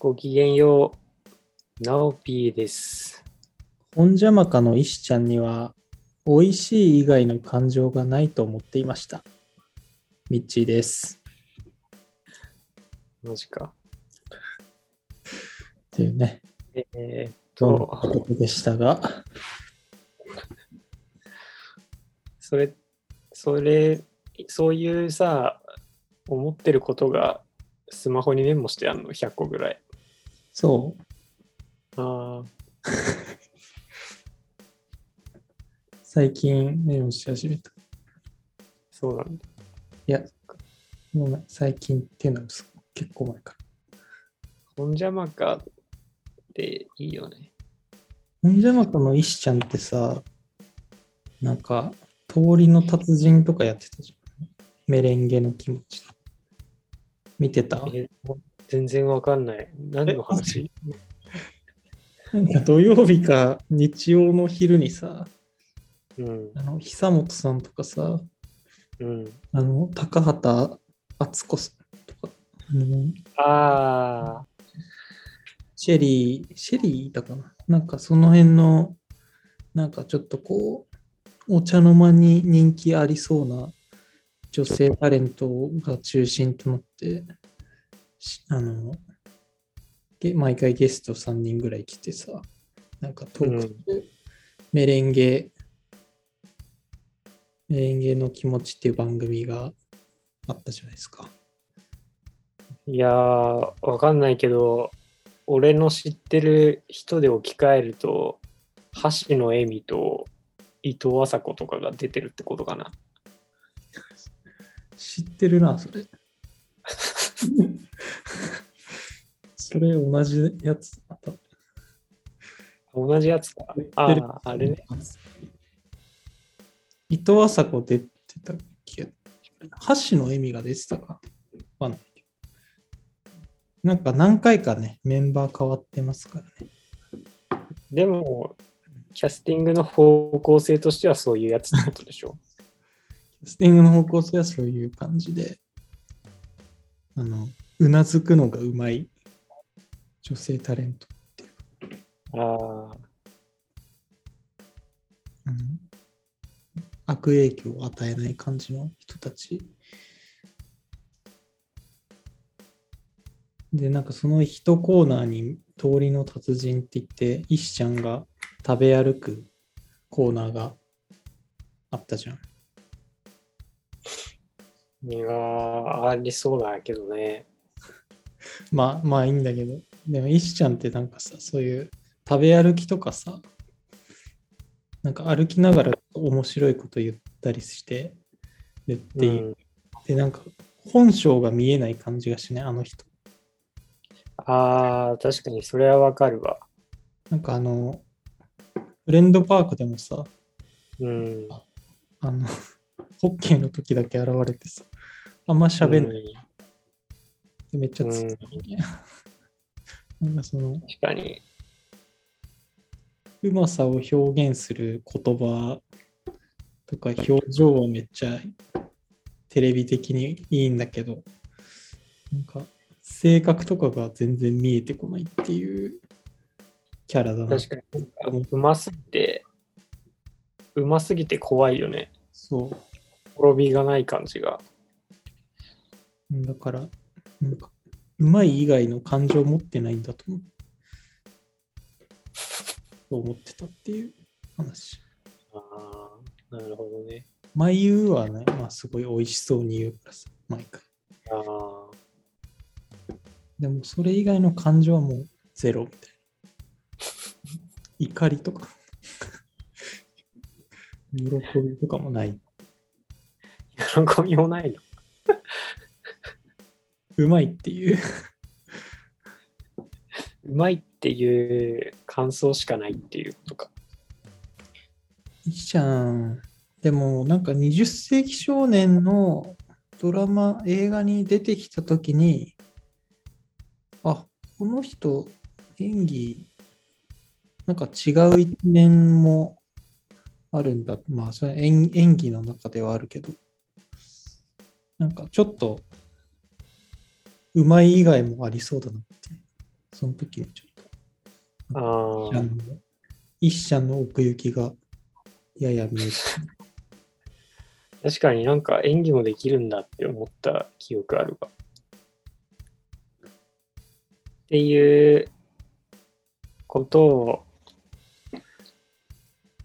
ごきげんよう。ナオピーです。本邪魔かの石ちゃんには、美味しい以外の感情がないと思っていました。ミッチーです。マジか。っていうね、えーっとと、ことでしたが、それ、それ、そういうさ、思ってることがスマホにメモしてあるの？100個ぐらい。そう、ああ、最近メモし始めた。そうなんだ。いや、ごめん最近っていうのは嘘結構前から。本邪魔かっていいよね。本邪魔かの石ちゃんってさ、なんか、通りの達人とかやってたじゃん。メレンゲの気持ち。見てた？え全然わかんない。何の話？なんか土曜日か日曜の昼にさ、うん、あの久本さんとかさ、うん。あの高畑敦子さんとか、あのああ、シェリー、シェリーだかな？なんかその辺の、なんかちょっとこう、お茶の間に人気ありそうな女性タレントが中心となって、しあの、げ毎回ゲスト3人ぐらい来てさ、なんかトークして、メレンゲ、メレンゲの気持ちっていう番組があったじゃないですか。いやー、わかんないけど、俺の知ってる人で置き換えると、橋野恵美と伊藤麻子とかが出てるってことかな。知ってるな、それ。それ同じやつだった。同じやつか。ああ、あれね。。伊藤麻子出てたっけ橋野恵美が出てたかわかんないけど。なんか何回かね、メンバー変わってますからね。でも、キャスティングの方向性としてはそういうやつってことでしょ。キャスティングの方向性はそういう感じで、あの、うなずくのがうまい女性タレント。ああ、うん悪影響を与えない感じの人たち。で、なんかその一コーナーに通りの達人って言って、石ちゃんが食べ歩くコーナーがあったじゃん。いやー、ありそうだけどね。まあまあいいんだけど、でも石ちゃんってなんかさ、そういう食べ歩きとかさ、なんか歩きながら面白いこと言ったりしてるっていう。うんで、なんか本性が見えない感じがしない、あの人。ああ、確かにそれはわかるわ。なんかあの、フレンドパークでもさ、うん。あの、ホッケーの時だけ現れてさ、あんま喋んない。うんでめっちゃつっなんかその、確かに。うまさを表現する言葉とか表情はめっちゃテレビ的にいいんだけど、なんか性格とかが全然見えてこないっていうキャラだな。確かにうますぎて、うますぎて怖いよね。そ滅びがない感じが。う。だから、なんか、うまい以外の感情を持ってないんだと思う。と思ってたっていう話。ああ、なるほどね。眉はね、まあすごい美味しそうに言うからさ、毎回。ああ、でもそれ以外の感情はもうゼロみたいな。怒りとか。喜びとかもない。喜びもないの？うまいっていう。うまいっていう感想しかないっていうことか。いいじゃん。でもなんか20世紀少年のドラマ、映画に出てきたときに、あ、この人演技、なんか違う一面もあるんだ。まあそれ演演技の中ではあるけど、なんかちょっとうまい以外もありそうだなってその時にちょっと。ああ、一社の奥行きがやや見えた。確かになんか演技もできるんだって思った記憶あるわ。っていうことを、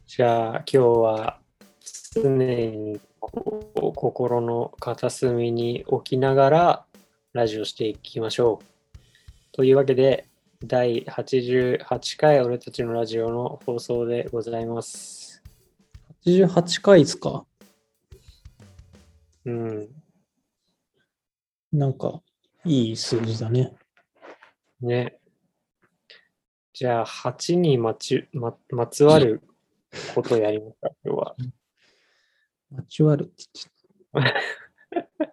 じゃあ今日は常にこう心の片隅に置きながらラジオしていきましょう。というわけで、第88回俺たちのラジオの放送でございます。88回ですか？うん。なんか、いい数字だね。ね。じゃあ、8にまちままつわることをやりますか、今日は。マチュアルって言って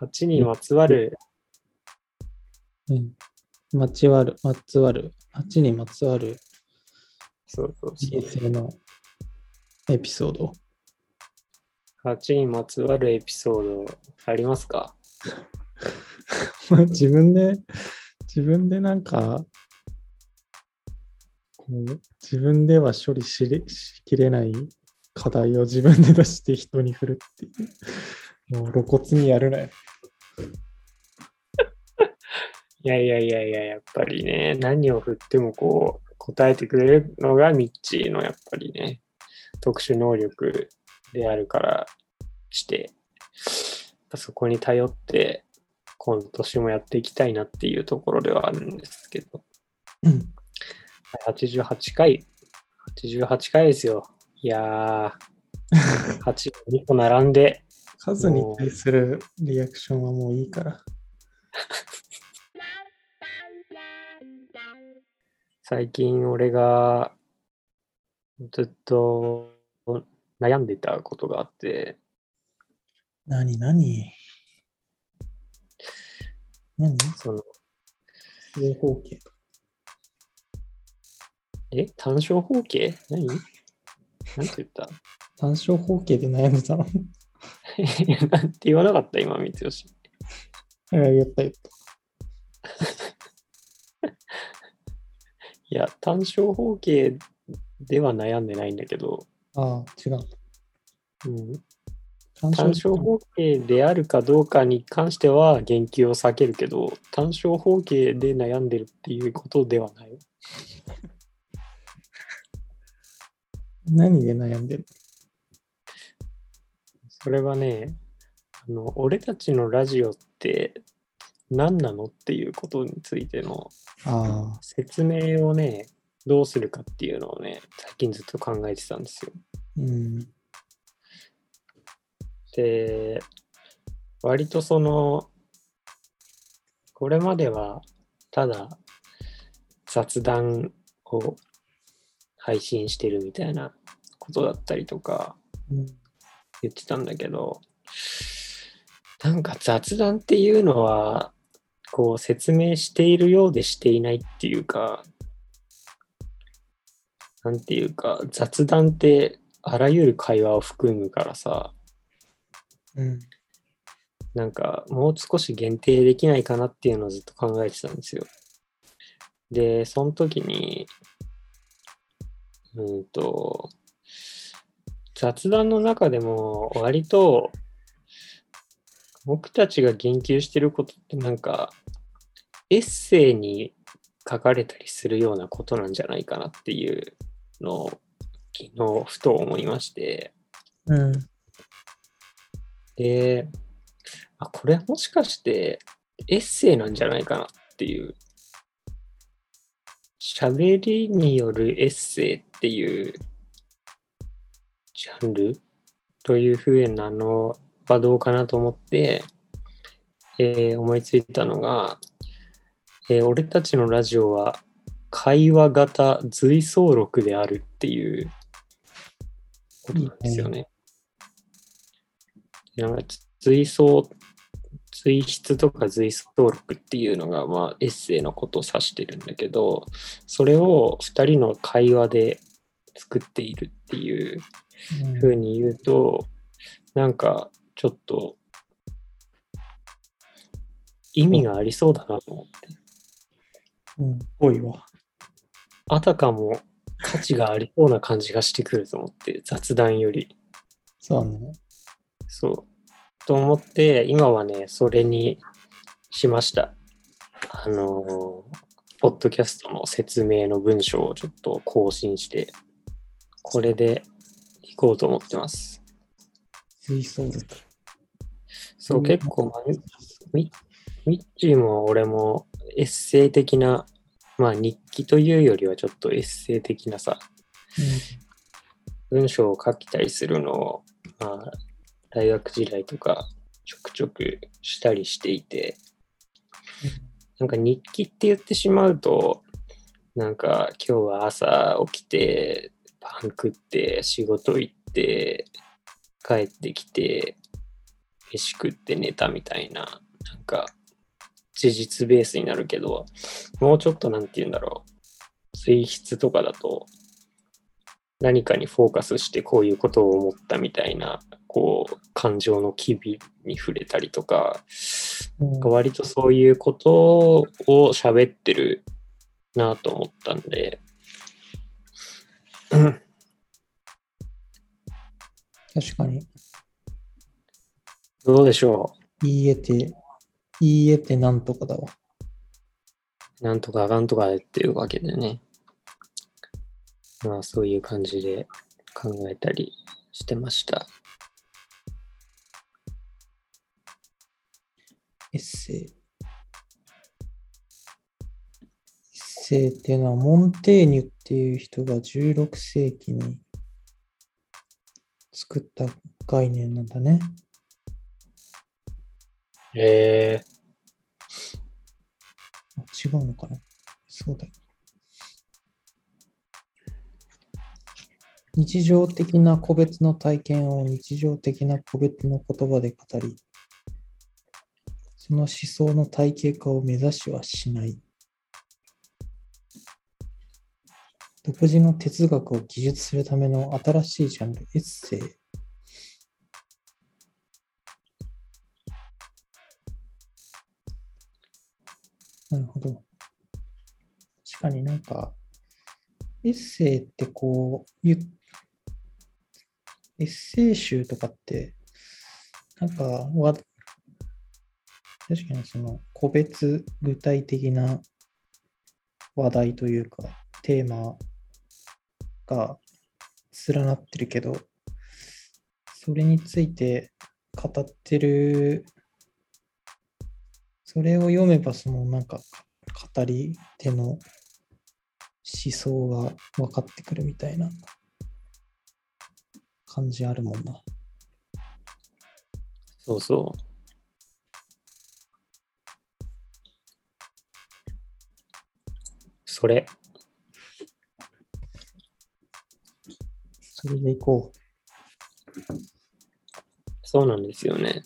8にまつわる、うん。まちわる、まつわる、8にまつわるそうそうそ人う。生のエピソード。8にまつわるエピソードありますか？自分で、自分でなんか、自分では処理しれしきれない課題を自分で出して人に振るっていう。もう露骨にやるなよ。いやいやいやいや、やっぱりね、何を振ってもこう、答えてくれるのがミッチーのやっぱりね、特殊能力であるからして、そこに頼って、今年もやっていきたいなっていうところではあるんですけど、うん。88回、88回ですよ。いやー、8、2個並んで、数に対するリアクションはもういいから。最近俺がずっと悩んでたことがあって、何何？何？その、正方形。え？単焦方形何？なんて言った？単小方形で悩んでたの？なんて言わなかった今、三吉。いや、言った言った。いや、単焦方形では悩んでないんだけど、ああ、違う。うん、単単焦方形であるかどうかに関しては言及を避けるけど、単焦方形で悩んでるっていうことではない。何で悩んでる？それはね、あの、俺たちのラジオって何なのっていうことについての説明をね、どうするかっていうのをね、最近ずっと考えてたんですよ。うん。で、割とその、これまではただ雑談を配信してるみたいなことだったりとかうん言ってたんだけど、なんか雑談っていうのは、こう説明しているようでしていないっていうか、なんていうか、雑談ってあらゆる会話を含むからさ、うん。なんかもう少し限定できないかなっていうのをずっと考えてたんですよ。で、その時に、うんと、雑談の中でも割と僕たちが言及してることってなんかエッセイに書かれたりするようなことなんじゃないかなっていうのを昨日ふと思いまして、うん。で、あ、これもしかしてエッセイなんじゃないかなっていう。喋りによるエッセイっていうジャンルというふうなのはどうかなと思って、えー思いついたのが、えー俺たちのラジオは会話型随想録であるっていうことなんですよね。なんか随想、随筆とか随想録っていうのが、まあ、エッセイのことを指してるんだけど、それを2人の会話で作っているっていうふうに言うと、なんかちょっと意味がありそうだなと思って。うん、ぽいわ。あたかも価値がありそうな感じがしてくると思って、雑談より。そうね。そう。と思って、今はね、それにしました。あのーポッドキャストの説明の文章をちょっと更新して、これでいこうと思ってます。水槽力。そう、うん結構、まあミミッチーも俺もエッセイ的な、まあ日記というよりはちょっとエッセイ的なさ、文章を書きたりするのを、まあ、大学時代とかちょくちょくしたりしていて、なんか日記って言ってしまうと、なんか今日は朝起きて、パン食って、仕事行って、帰ってきて、飯食って寝たみたいな、なんか事実ベースになるけど、もうちょっとなんて言うんだろう。水質とかだと、何かにフォーカスしてこういうことを思ったみたいな、こう、感情の機微に触れたりとか、割とそういうことを喋ってるなと思ったんで、うん確かに。どうでしょ言い得て、言い得てなんとかだわ。う。なんとかあかんとかっていうわけでね。まあそういう感じで考えたりしてました。エッセイ。エッセイっていうのは、モンテーニュっていう人が16世紀に作った概念なんだね。えあ違うのかなそうだよ。日常的な個別の体験を日常的な個別の言葉で語り、その思想の体系化を目指しはしない。独自の哲学を記述するための新しいジャンル、エッセイ。なるほど。確かになんか、エッセイってこう、ゆエッセイ集とかって、なんかわ、確かにその個別具体的な話題というか、テーマが連なってるけど、それについて語ってるそれを読めば、そのなんか語り手の思想が分かってくるみたいな感じあるもんな。そうそう。それ、それでいこそうなんですよね。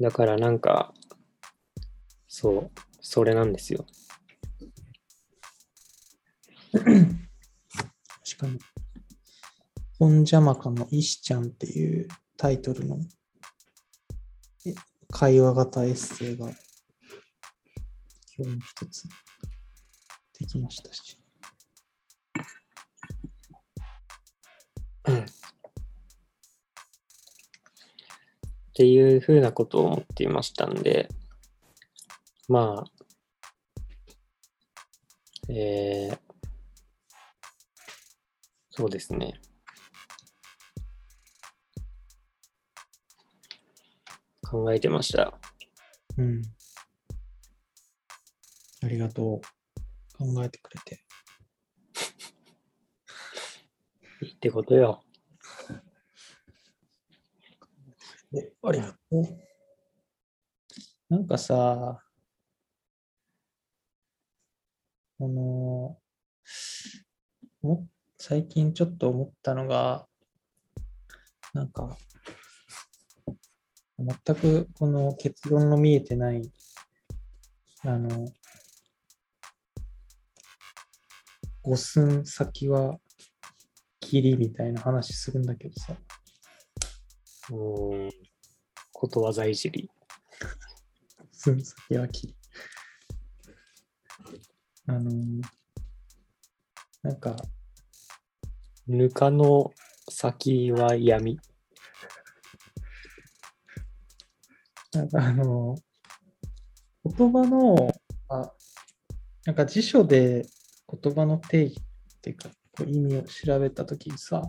だからなんか、そう、それなんですよ。う。確かに。本邪魔かの石ちゃんっていうタイトルのえ会話型エッセイが今日も一つできましたし。っていうふうなことを思っていましたんで、まあ、えー、そうですね。考えてました。うん。ありがとう。考えてくれて。いいってことよ。ありがとう。なんかさ、あのも最近ちょっと思ったのが、なんか、全くこの結論の見えてない、あの、五寸先は霧みたいな話するんだけどさ、うーん、ことわざいじり。寸先は霧。あのーなんか、ぬかの先は闇。なんかあのー言葉の、あ、なんか辞書で言葉の定義っていうか、こう意味を調べたときにさ、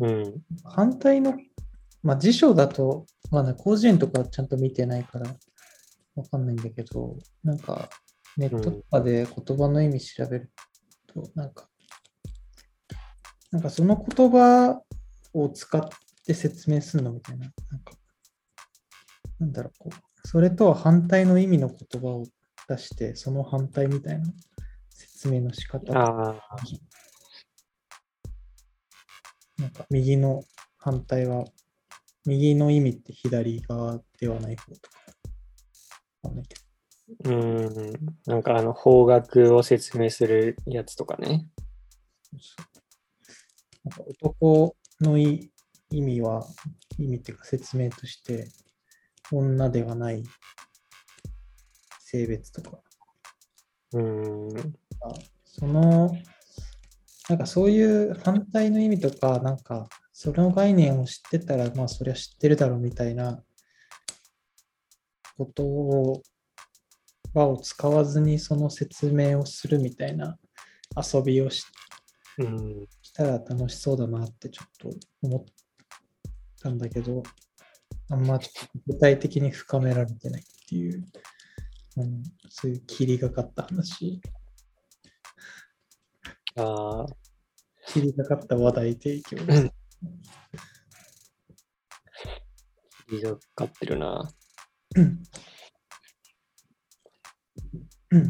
うん。反対の、まあ辞書だと、まあね、広辞苑とかちゃんと見てないからわかんないんだけど、なんかネットとかで言葉の意味調べると、なんか、なんかその言葉を使って説明するのみたいな、なんか、なんだろう、こう、それとは反対の意味の言葉を出して、その反対みたいな説明の仕方ああ、なんか右の反対は、右の意味って左側ではない方とか。わかんないけうん。なんかあの方角を説明するやつとかね。どなんか男のい意味は、意味っていうか説明として、女ではない性別とか、うん。その、なんかそういう反対の意味とか、なんかその概念を知ってたら、まあそりゃ知ってるだろうみたいなことを、場を使わずにその説明をするみたいな遊びをしうん。したら楽しそうだなってちょっと思ったんだけど、あんま具体的に深められてないっていう、うん、そういう霧がかった話、ああ、霧がかった話題提供です。いがかってるな。うんうんっ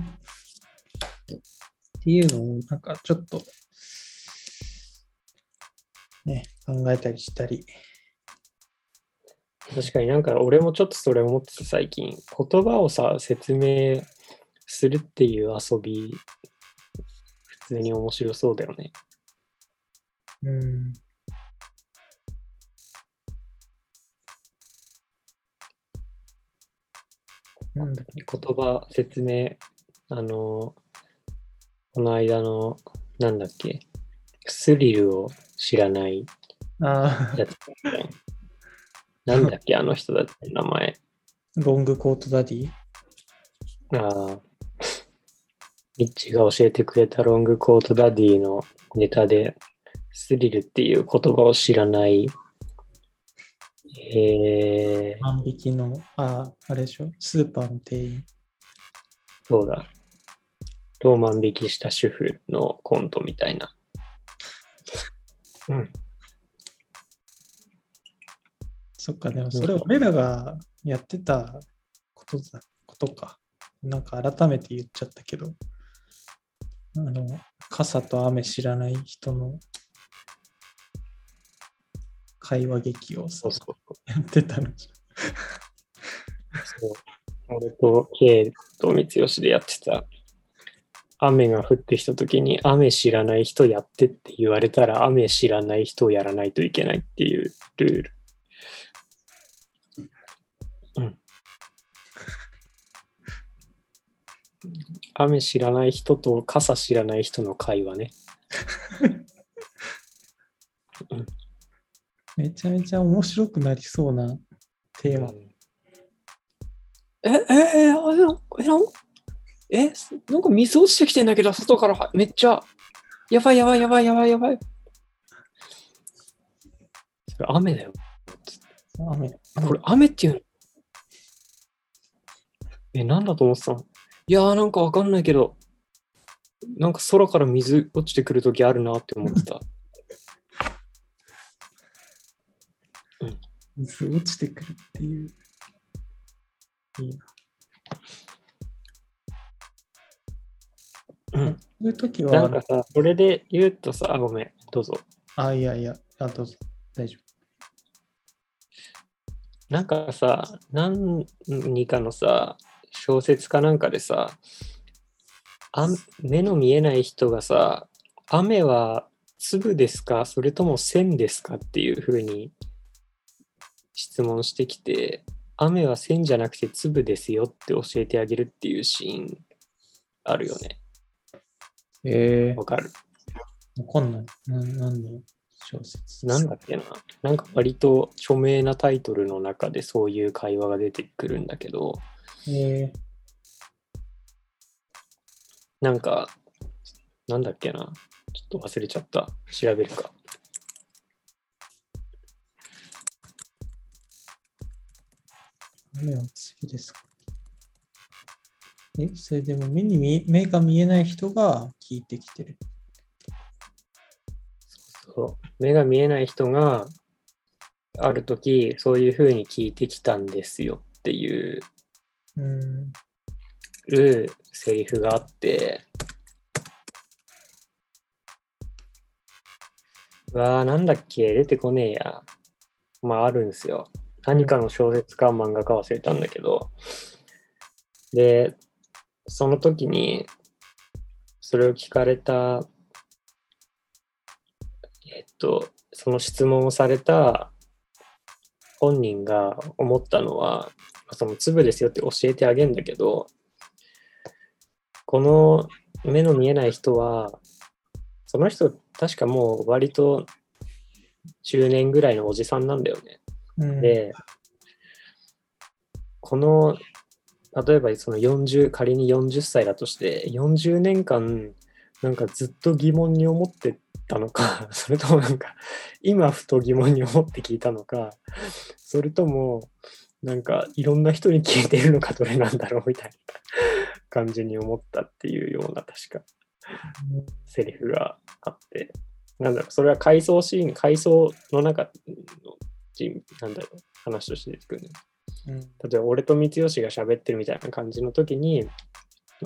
ていうのを、なんかちょっと、ね、考えたりしたり。確かになんか俺もちょっとそれ思ってて最近言葉をさ説明するっていう遊び普通に面白そうだよね。うん。なんだっけ言葉説明あのこの間のなんだっけスリルを知らないやつなんだっけあの人だって名前。ロングコートダディ？ああ。ミッチが教えてくれたロングコートダディのネタで、スリルっていう言葉を知らない、えー、万引きの、あ、あれでしょ？スーパーの店員。そうだ。ローマン引きした主婦のコントみたいな。うん。そっか、でもそれ俺らがやってたことだ、ことか。なんか改めて言っちゃったけど、あの、傘と雨知らない人の会話劇をさそうそう。やってたのじそう俺と K と三吉でやってた。雨が降ってきた時に雨知らない人やってって言われたら雨知らない人をやらないといけないっていうルール。うん。雨知らない人と傘知らない人の会話ね。ゃ んめちゃめちゃ面白くなりそうなテーマ。え、え、え、え、なんえ、なんか水落ちてきてんだけど、外からはめっちゃ、やばいやばいやばいやばいやばい。それ雨だよ。雨。これ雨っていうのえ、なんだと思ってたの？いやーなんかわかんないけど、なんか空から水落ちてくるときあるなって思ってた。水落ちてくるっていう。いいな。うんそういう時はなんか、さ、それで言うとさ、あ、ごめん、どうぞ。あ、いやいや、あ、どうぞ。大丈なんかさ、何かのさ、小説かなんかでさ、あん目の見えない人がさ、雨は粒ですか？それとも線ですか？っていうふうに質問してきて、雨は線じゃなくて粒ですよって教えてあげるっていうシーンあるよね。えわかる？ー、わかんない。な何の小説なんだっけななんか割と著名なタイトルの中でそういう会話が出てくるんだけど、えなんか、なんだっけなちょっと忘れちゃった。調べるか。ー、雨は好きですか？え、それでも目に見え目が見えない人が聞いてきてる。そう。目が見えない人がある時そういうふうに聞いてきたんですよっていううん。セリフがあって。うわーなんだっけ？出てこねえや。まああるんですよ何かの小説か漫画か忘れたんだけどでその時にそれを聞かれたえっとその質問をされた本人が思ったのはその粒ですよって教えてあげるんだけどこの目の見えない人はその人確かもう割と中年ぐらいのおじさんなんだよね。でこの例えばその40仮に40歳だとして40年間なんかずっと疑問に思ってたのか それともなんか今ふと疑問に思って聞いたのかそれともなんかいろんな人に聞いているのかどれなんだろうみたいな 感じに思ったっていうような確かセリフがあって。なんだろうそれは回想シーン回想の中の人なんだろう話として出てくるねうん例えば俺と三吉が喋ってるみたいな感じの時に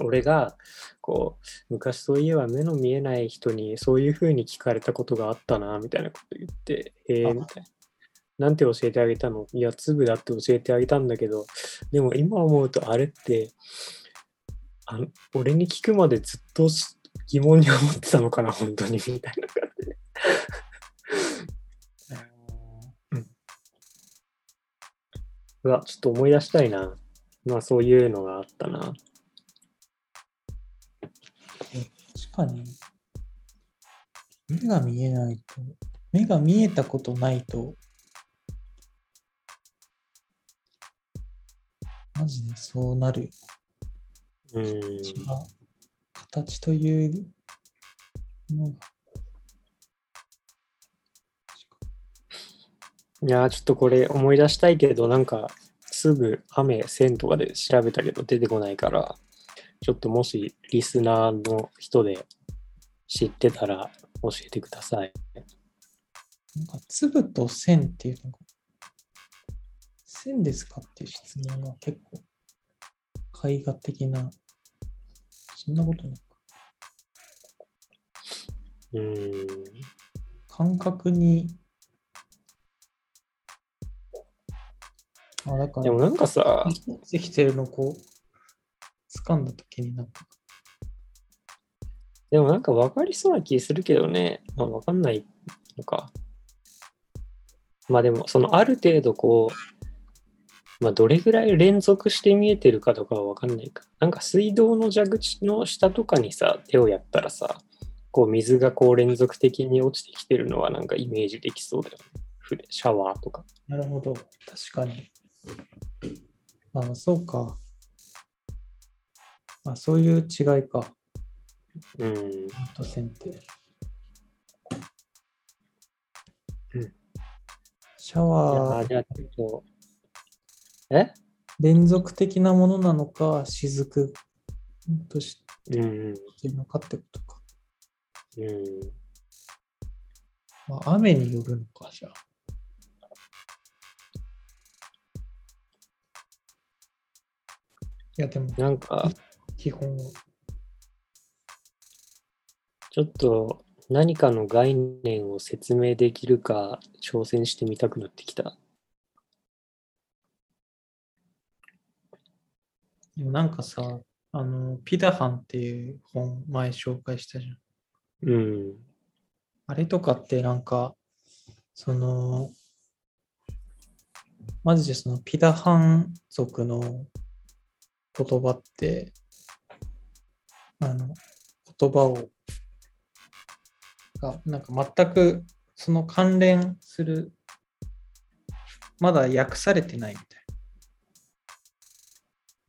俺がこう昔そういえば目の見えない人にそういう風に聞かれたことがあったなみたいなこと言ってへえあみたいな。なんて教えてあげたの？いや、粒だって教えてあげたんだけど、でも今思うとあれって、あの俺に聞くまでずっとし疑問に思ってたのかな、本当に、みたいな感じで。うわ、ちょっと思い出したいな。まあそういうのがあったな。確かに、目が見えないと、目が見えたことないと、マジでそうなるよ。うん。形というのが。いやー、ちょっとこれ思い出したいけど、なんか、すぐ雨、線とかで調べたけど出てこないから、ちょっともしリスナーの人で知ってたら教えてください。なんか粒と線っていうのが、線ですかっていう質問が結構、絵画的な、そんなことないか。うん。感覚に、あ、だから、でもなんかさ、できてるのをこう、掴んだ時になんか、でもなんか分かりそうな気するけどね。まあ分かんないのか。まあでも、そのある程度こう、まあどれぐらい連続して見えてるかとかは分かんないか。なんか水道の蛇口の下とかにさ、手をやったらさ、こう水がこう連続的に落ちてきてるのはなんかイメージできそうだよね。シャワーとか。なるほど、確かに。ああ、そうか。あそういう違いか、うん。点と線って。うんシャワー、あじゃあちょっと、え？連続的なものなのか、雫としうん。てるのかってことか。うん。まあ、雨によるのか、じゃあ。いや、でも、なんか、基本は。ちょっと何かの概念を説明できるか挑戦してみたくなってきた。でもなんかさ、あの、ピダハンっていう本、前紹介したじゃん。うん。あれとかってなんか、その、マジでそのピダハン族の言葉って、あの、言葉をが、なんか全くその関連する、まだ訳されてないみた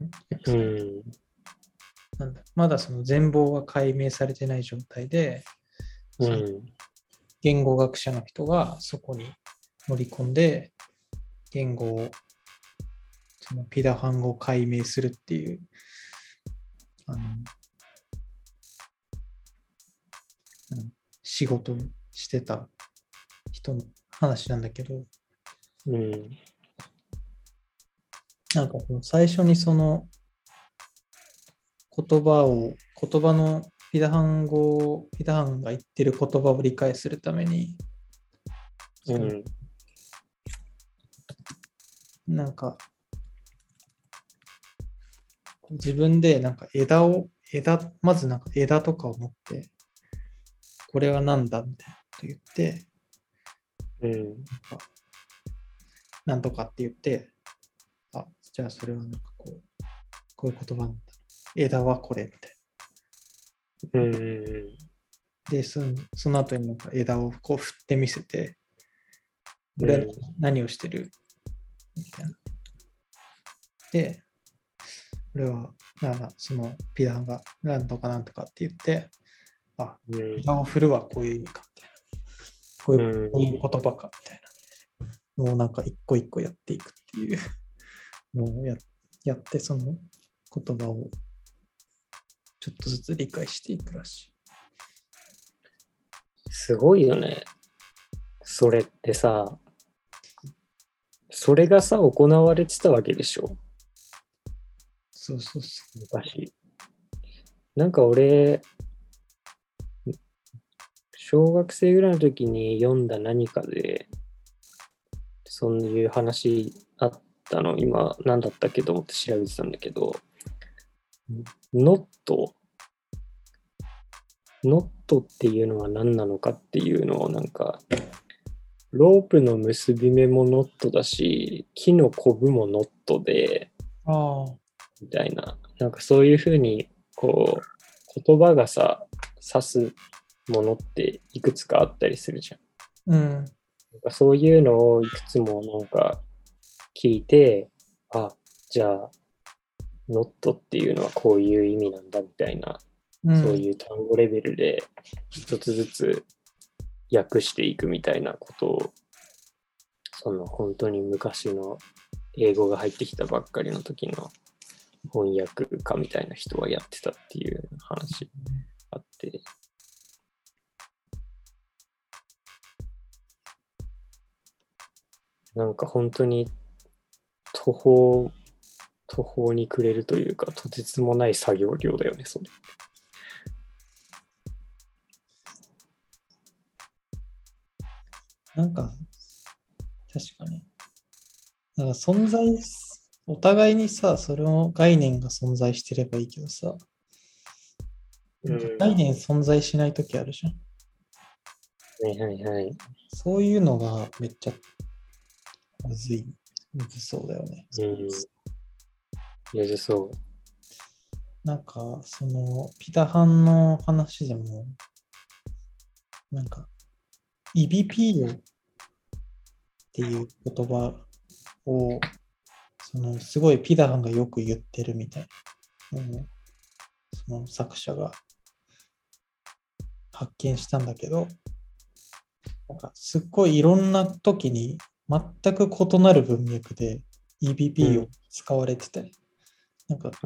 いな。うん。なんだまだその全貌が解明されてない状態で、うん。言語学者の人がそこに乗り込んで、言語を、そのピダハン語を解明するっていう、あの、うん仕事をしてた人の話なんだけど、うん。なんか最初にその言葉を、言葉のピダハン語を、ピダハンが言ってる言葉を理解するために、うん。なんか、自分でなんか枝を、枝、まずなんか枝とかを持って、これは何だみたいなこと言って、うん。なんとかって言って、あ、じゃあそれはなんかこう、こういう言葉なんだ。枝はこれみたいうん。な。で、そのその後になんか枝をこう振ってみせて、これは何をしてるみたいな。で、これは、なそのピダンがなんとかなんとかって言って、あ、うん。枝を振るはこういう意味かみたいな。こういううんこういう言葉かみたいなのをなんか一個一個やっていくっていうのをややって、その言葉をちょっとずつ理解していくらしい。すごいよね。それってさ、それがさ、行われてたわけでしょ？そうそうそ昔。なんか俺、小学生ぐらいの時に読んだ何かで、そういう話あったの、今何だったっけと思って調べてたんだけど、ノットノットっていうのは何なのかっていうのをなんか、ロープの結び目もノットだし、木のコブもノットで、あ。みたいな、なんかそういうふうに、こう、言葉がさ、指すものっていくつかあったりするじゃん。うん。なんかそういうのをいくつもなんか聞いて、あ、じゃあ、ノットっていうのはこういう意味なんだみたいな、うん、そういう単語レベルで一つずつ訳していくみたいなことを、その本当に昔の英語が入ってきたばっかりの時の翻訳家みたいな人はやってたっていう話あって、なんか本当に途方、途方に暮れるというか、とてつもない作業量だよね、それ。なんか、確かに。なんか存在、お互いにさ、それの概念が存在してればいいけどさ、うん概念存在しないときあるじゃん。はいはいはい。そういうのがめっちゃむずい、むずそうだよね。うん。むずそなんか、その、ピタハンの話でも、なんか、イビピーヨっていう言葉を、その、すごいピタハンがよく言ってるみたいなのを、その作者が発見したんだけど、なんか、すっごいいろんな時に全く異なる文脈で EBP を使われてて、なんかずっ。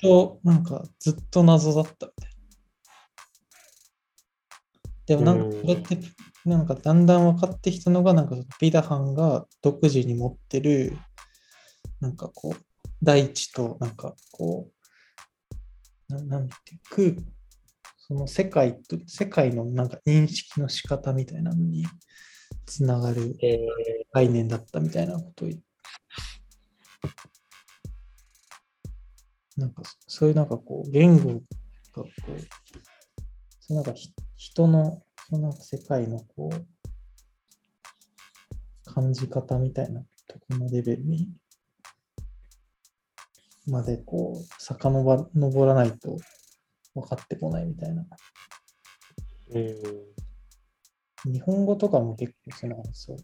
と、なんかずっと謎だったみたいな。でもなんかうんそれって、なんかだんだん分かってきたのが、なんかピダハンが独自に持ってる、なんかこう、大地と、なんかこう、ななんていう、空、その世界と、世界のなんか認識の仕方みたいなのにつながるえ概念だったみたいなことを言なんかそういうなんかこう言語がこうそうなんかひ人のその世界のこう感じ方みたいなとこのレベルにまでこう遡らないと分かってこないみたいなー、うん。日本語とかも結構そのそう。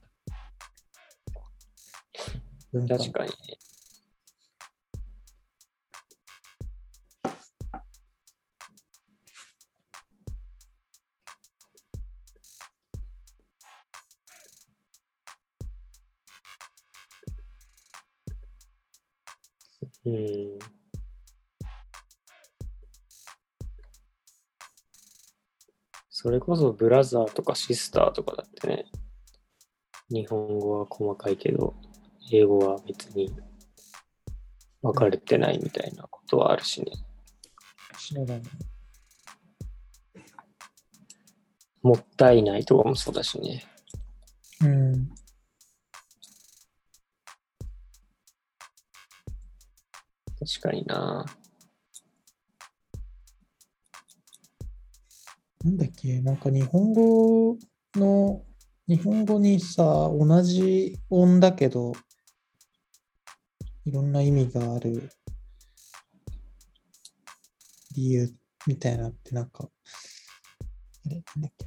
確かにね。うん。それこそブラザーとかシスターとかだってね、日本語は細かいけど、英語は別に分かれてないみたいなことはあるしね。そうだね。もったいないとかもそうだしね。うん。確かにな。なんだっけ、なんか日本語の、日本語にさ、同じ音だけど、いろんな意味がある理由みたいなって、なんか、あれ、なんだっけ？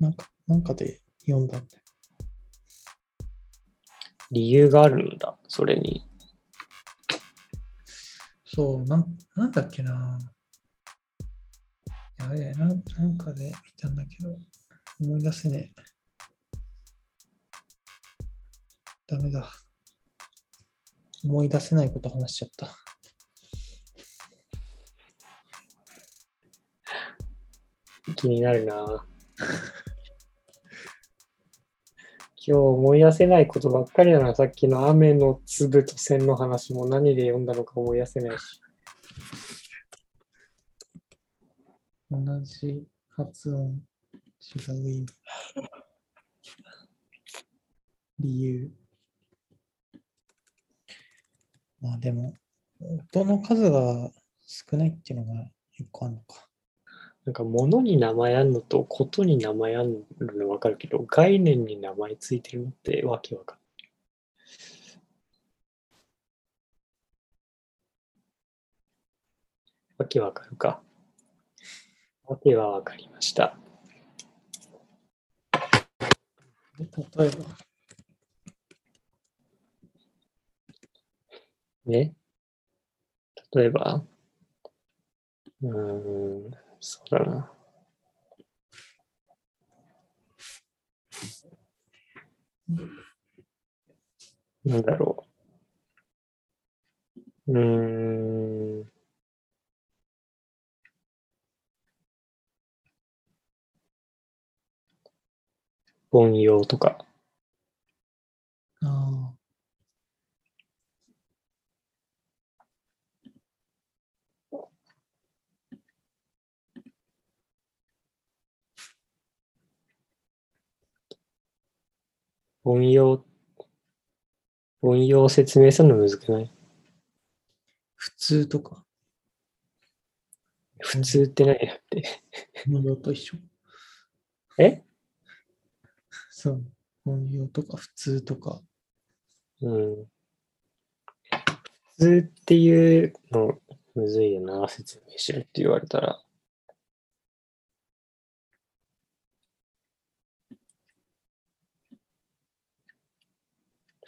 なんか、なんかで読んだんだよ。理由があるんだ、それに。そう、なんなんだっけな。やべえ、なんなんかで見たんだけど、思い出せねえ。ダメだ。思い出せないこと話しちゃった。気になるな。今日思い出せないことばっかりだな。さっきの雨の粒と線の話も何で読んだのか思い出せないし。同じ発音、違う意味。理由。まあでも、音の数が少ないっていうのがよくあるのか。なんか物に名前あるのとことに名前あるの分かるけど、概念に名前ついてるのってわけわかんない。わけわかるか？わけはわかりました。例え？ば、ね。例えば、うん、そうだな。なんだろう。うん。凡庸とか。ああ。凡庸、凡庸を説明するの難くない？普通とか、普通って何やって？本用と一緒。え？そう。本用とか普通とか。うん。普通っていうのむずいよな、説明しろって言われたら。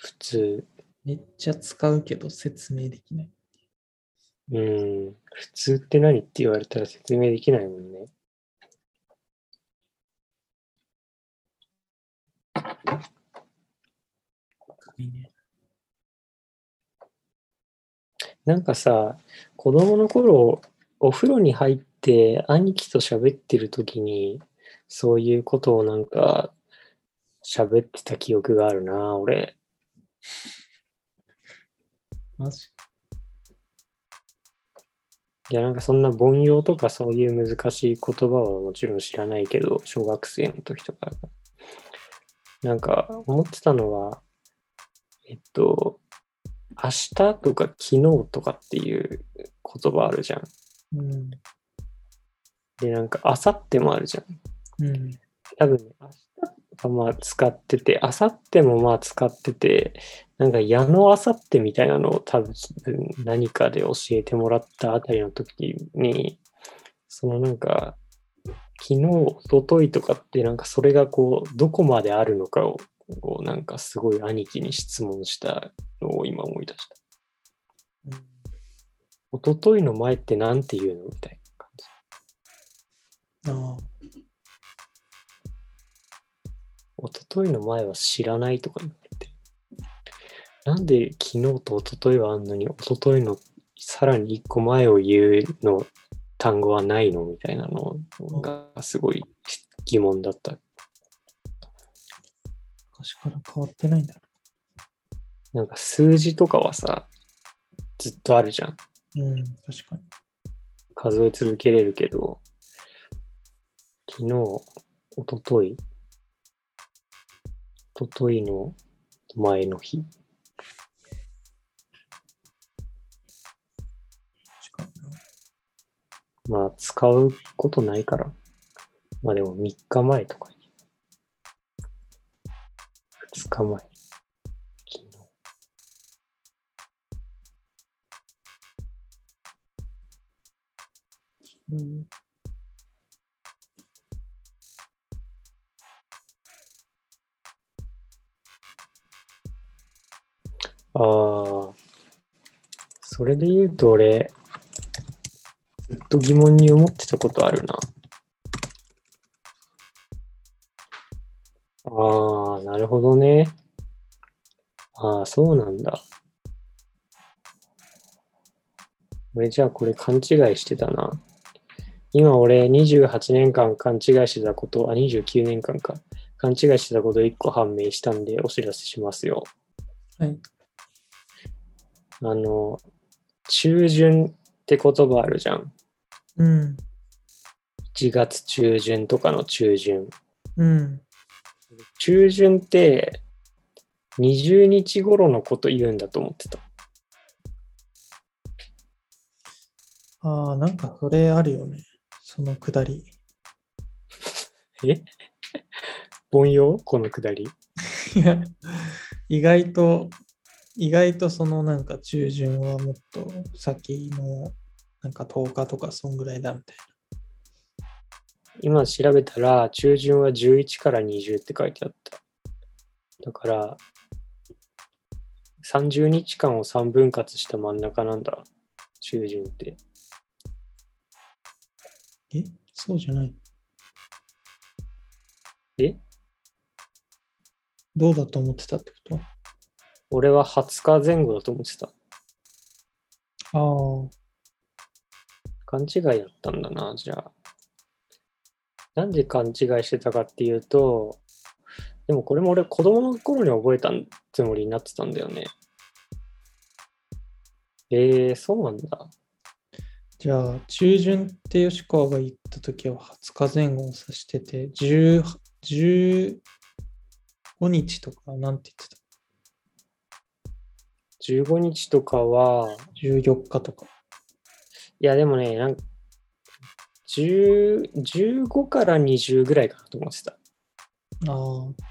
普通。めっちゃ使うけど説明できない。うん。普通って何って言われたら説明できないもんね。いいね。なんかさ、子供の頃、お風呂に入って兄貴と喋ってる時に、そういうことをなんか喋ってた記憶があるな、俺。マジいや、なんかそんな凡庸とかそういう難しい言葉はもちろん知らないけど、小学生の時とか。なんか思ってたのは、えっと、明日とか昨日とかっていう言葉あるじゃん。うん。で、なんか明後日もあるじゃん。うん。多分、明日はまあ使ってて、明後日もまあ使ってて、なんか矢の明後日みたいなのを多分何かで教えてもらったあたりの時に、そのなんか、昨日、一昨日とかってなんかそれがこう、どこまであるのかを、こうなんかすごい兄貴に質問したのを今思い出した。一昨日の前ってなんて言うのみたいな感じ。ああ、一昨日の前は知らないとか言われて。なんで昨日と一昨日はあんのに、一昨日のさらに一個前を言うの単語はないのみたいなのがすごい疑問だった。昔から変わってないんだなんか数字とかはさ、ずっとあるじゃん。な。うん、確かに。数え続けれるけど、昨日、一昨日一昨日の前の日。まあ、使うことないから。まあでも3日前とかに。2日前。昨日。うん、ああ。それで言うと俺、ずっと疑問に思ってたことあるな。ああ、なるほどね。ああ、そうなんだ。俺じゃあこれ勘違いしてたな。今俺28年間勘違いしてたこと、あ、29年間か。勘違いしてたこと1個判明したんでお知らせしますよ。はい。あの、中旬って言葉あるじゃん。うん。1月中旬とかの中旬。うん。中旬って20日頃のこと言うんだと思ってた。ああ、なんかそれあるよね。そのくだり。え？凡庸？このくだり。いや、意外と、意外とそのなんか中旬はもっと先のなんか10日とかそんぐらいだみたい今調べたら中旬は11から20って書いてあった。だから30日間を3分割した真ん中なんだ。中旬って。な。え？そうじゃないえ？どうだと思ってたってこ俺は20日前後だと思ってた。と勘違いだったんだな、じゃあ。なんで勘違いしてたかっていうと、でもこれも俺子供の頃に覚えたつもりになってたんだよね。えー、そうなんだ。ああ。じゃあ、中旬って吉川が言ったときは20日前後を指してて、10 15日とかなんて言って15日とかは、た ?14 日とか。いやでもね、なんか、10 15から20ぐらいかなと思ってた。ああ。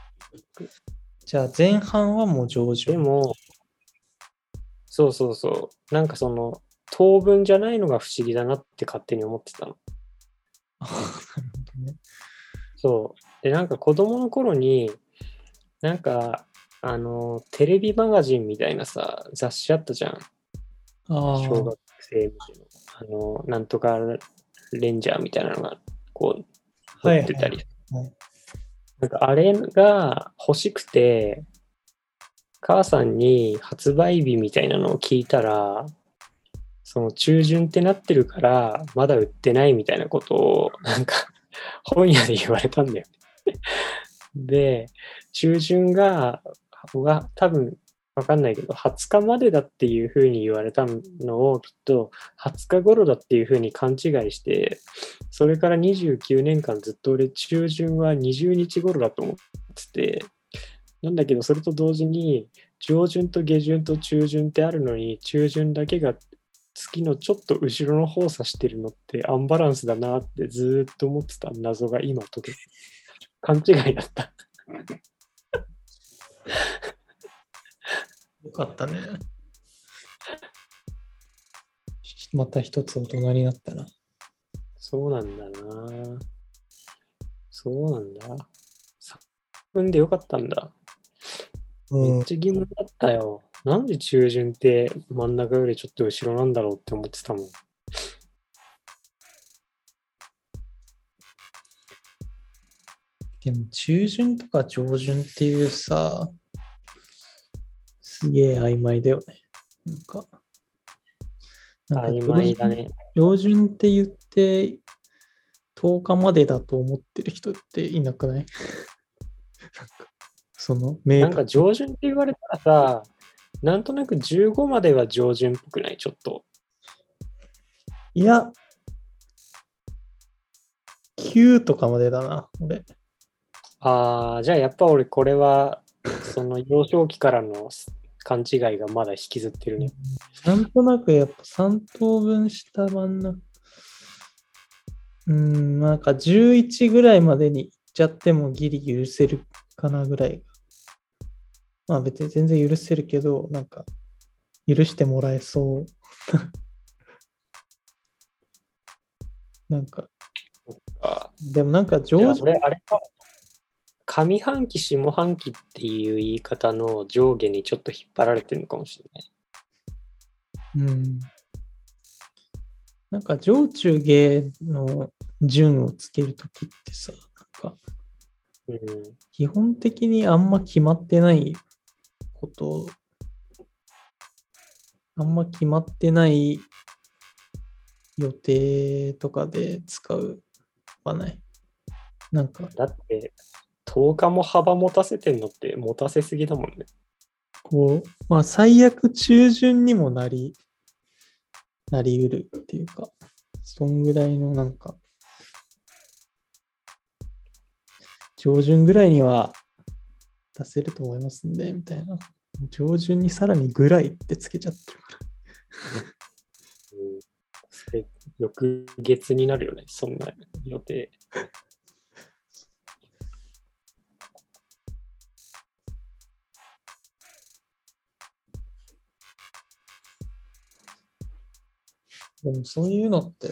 じゃあ、前半はもう上旬。でも、そうそうそう。なんかその、当分じゃないのが不思議だなって勝手に思ってたの。なるほどね。そう。で、なんか子供の頃に、なんか、あの、テレビマガジンみたいなさ、雑誌あったじゃん。小学生向けの。あの、なんとかレンジャーみたいなのが、こう、はい載ってたり。はいはいなんかあれが欲しくて、母さんに発売日みたいなのを聞いたら、その中旬ってなってるから、まだ売ってないみたいなことを、なんか、本屋で言われたんだよね。で、中旬が、は多分、わかんないけど、20日までだっていうふうに言われたのを、きっと20日頃だっていうふうに勘違いして、それから29年間ずっと俺、中旬は20日頃だと思ってて、なんだけど、それと同時に、上旬と下旬と中旬ってあるのに、中旬だけが月のちょっと後ろの方指してるのってアンバランスだなってずっと思ってた謎が今解けた。勘違いだった。よかったね。また一つ大人になったな。そうなんだなそうなんだ。3分でよかったんだ。めっちゃ疑問だったよ。なんで中旬って真ん中よりちょっと後ろなんだろうって思ってたもん。でも中旬とか上旬っていうさ、すげえ曖昧だよね。なんか。なんか曖昧だね。上旬って言って10日までだと思ってる人っていなくない？なんかその明なんか上旬って言われたらさ、なんとなく15までは上旬っぽくない？ちょっと。いや、9とかまでだな、俺。ああ、じゃあやっぱ俺これは、その幼少期からの勘違いがまだ引きずってるね。なんとなくやっぱ3等分した真ん中。うん、なんか11ぐらいまでに行っちゃってもギリ許せるかなぐらい。まあ別に全然許せるけど、なんか許してもらえそう。なんか、あでもなんか上手俺あれか。上半期、下半期っていう言い方の上下にちょっと引っ張られてるのかもしれない。うん。なんか上中下の順をつけるときってさ、なんかうん。基本的にあんま決まってないこと、あんま決まってない予定とかで使うはない？なんか、だって、10日も幅持たせてんのって持たせすぎだもんね。こう、まあ最悪中旬にもなり、なりうるっていうか、そんぐらいのなんか、上旬ぐらいには出せると思いますんで、みたいな。上旬にさらにぐらいってつけちゃってるから。うん。それ、翌月になるよね。そんな予定。でもそういうのって、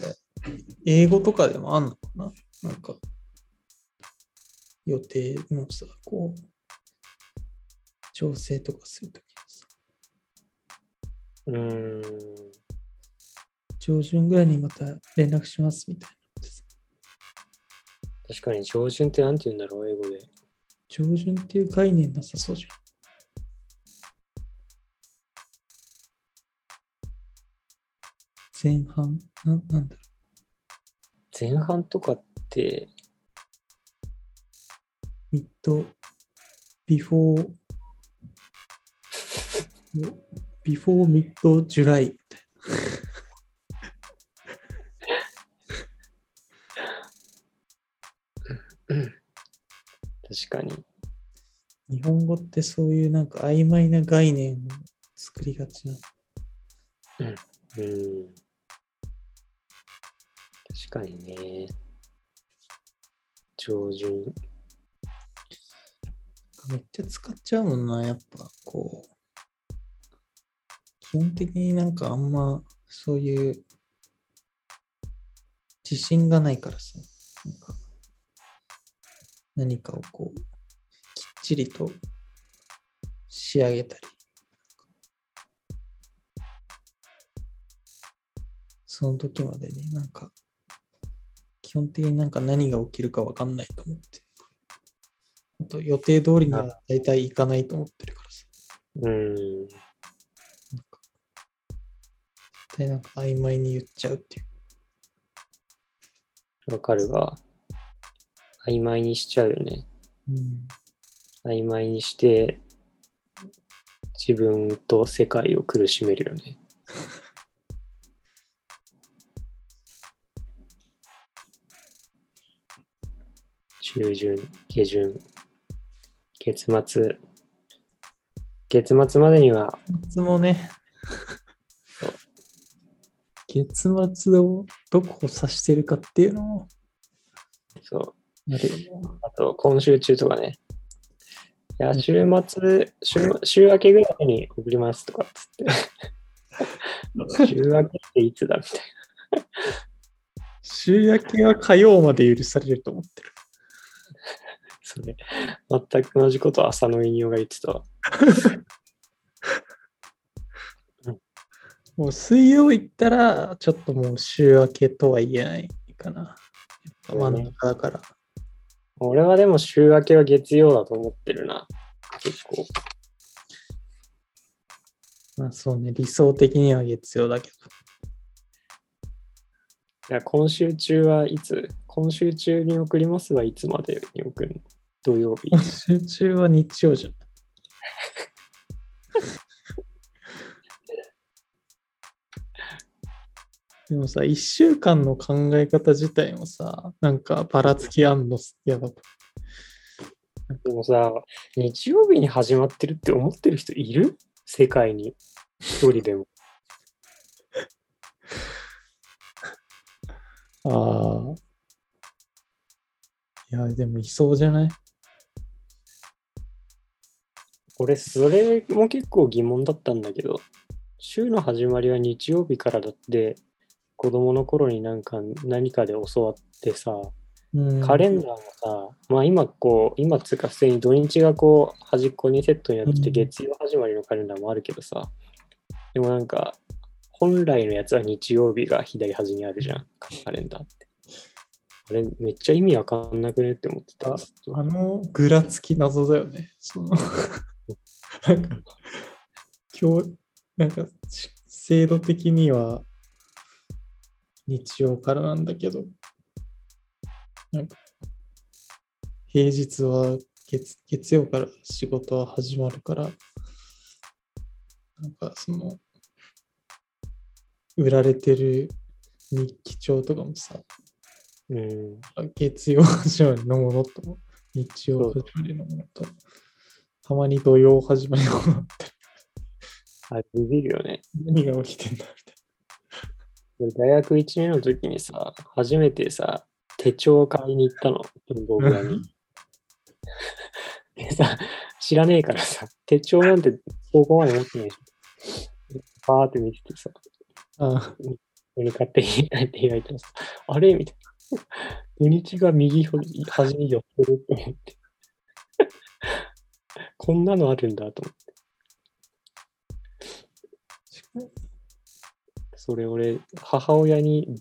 英語とかでもあんのかな？なんか、予定のさ、こう、調整とかするときにさ、うーん。上旬ぐらいにまた連絡しますみたいな。確かに上旬ってなんて言うんだろう、英語で。上旬っていう概念なさそうじゃん。前半？ななんだろ前半とかって、う mid、before、before mid July みたい確かに。な。日本語ってそういうなんか曖昧な概念を作りがちな。うん。確かにね。上旬。めっちゃ使っちゃうもんな、やっぱこう。基本的になんかあんまそういう自信がないからさ。か何かをこう、きっちりと仕上げたり。その時までになんか、基本的になんか何が起きるかわかんないと思って。あと予定通りには大体行かないと思ってるからさ。うん。なんか、絶対なんか曖昧に言っちゃうっていう。わかるわ。曖昧にしちゃうよね。うん。曖昧にして、自分と世界を苦しめるよね。中旬、下旬、月末、月末までには、月末もね、月末をどこを指してるかっていうのを。そう。あと今週中とかね、いや、週末、週週明けぐらいに送りますとかっつって、週明けっていつだみたい週明けは火曜まで許されると思ってる。それ、全く同じこと浅野引用が言ってたわ。もう水曜行ったら、ちょっともう週明けとは言えないかな。真ん中だから。俺はでも週明けは月曜だと思ってるな。結構。まあそうね、理想的には月曜だけど。いや、今週中はいつ？今週中に送りますはいつまでに送るの？土曜日。中は日曜じゃん。でもさ、一週間の考え方自体もさ、なんかばらつきあんのやばく。でもさ、日曜日に始まってるって思ってる人いる？世界に。一人でも。ああ。いや、でもいそうじゃない？俺、それも結構疑問だったんだけど、週の始まりは日曜日からだって、子供の頃になんか何かで教わってさ、うんカレンダーもさ、まあ今こう、今つうか普通に土日がこう端っこにセットになって月曜始まりのカレンダーもあるけどさ、でもなんか本来のやつは日曜日が左端にあるじゃん、カレンダーって。あれめっちゃ意味わかんなくねって思ってた。あのぐらつき謎だよね。そのなんか、今日、なんか、し制度的には日曜からなんだけど、なんか、平日は月月曜から仕事は始まるから、なんかその、売られてる日記帳とかもさ、うん。月曜始まりのものと、日曜始まりのものと、たまに土曜始まりのものってあれ、ビビるよね。何が起きてんだみたい俺大学1年の時にさ、初めてさ、手帳を買いに行ったの、文房具屋に。でさ、知らねえからさ、手帳なんて高校まで持ってないし、パーって見ててさ、な。あここに勝手に帰って開いたらさ、あれ？みたいな。土日が右端に寄ってるって思って。こんなのあるんだと思って。それ俺、母親に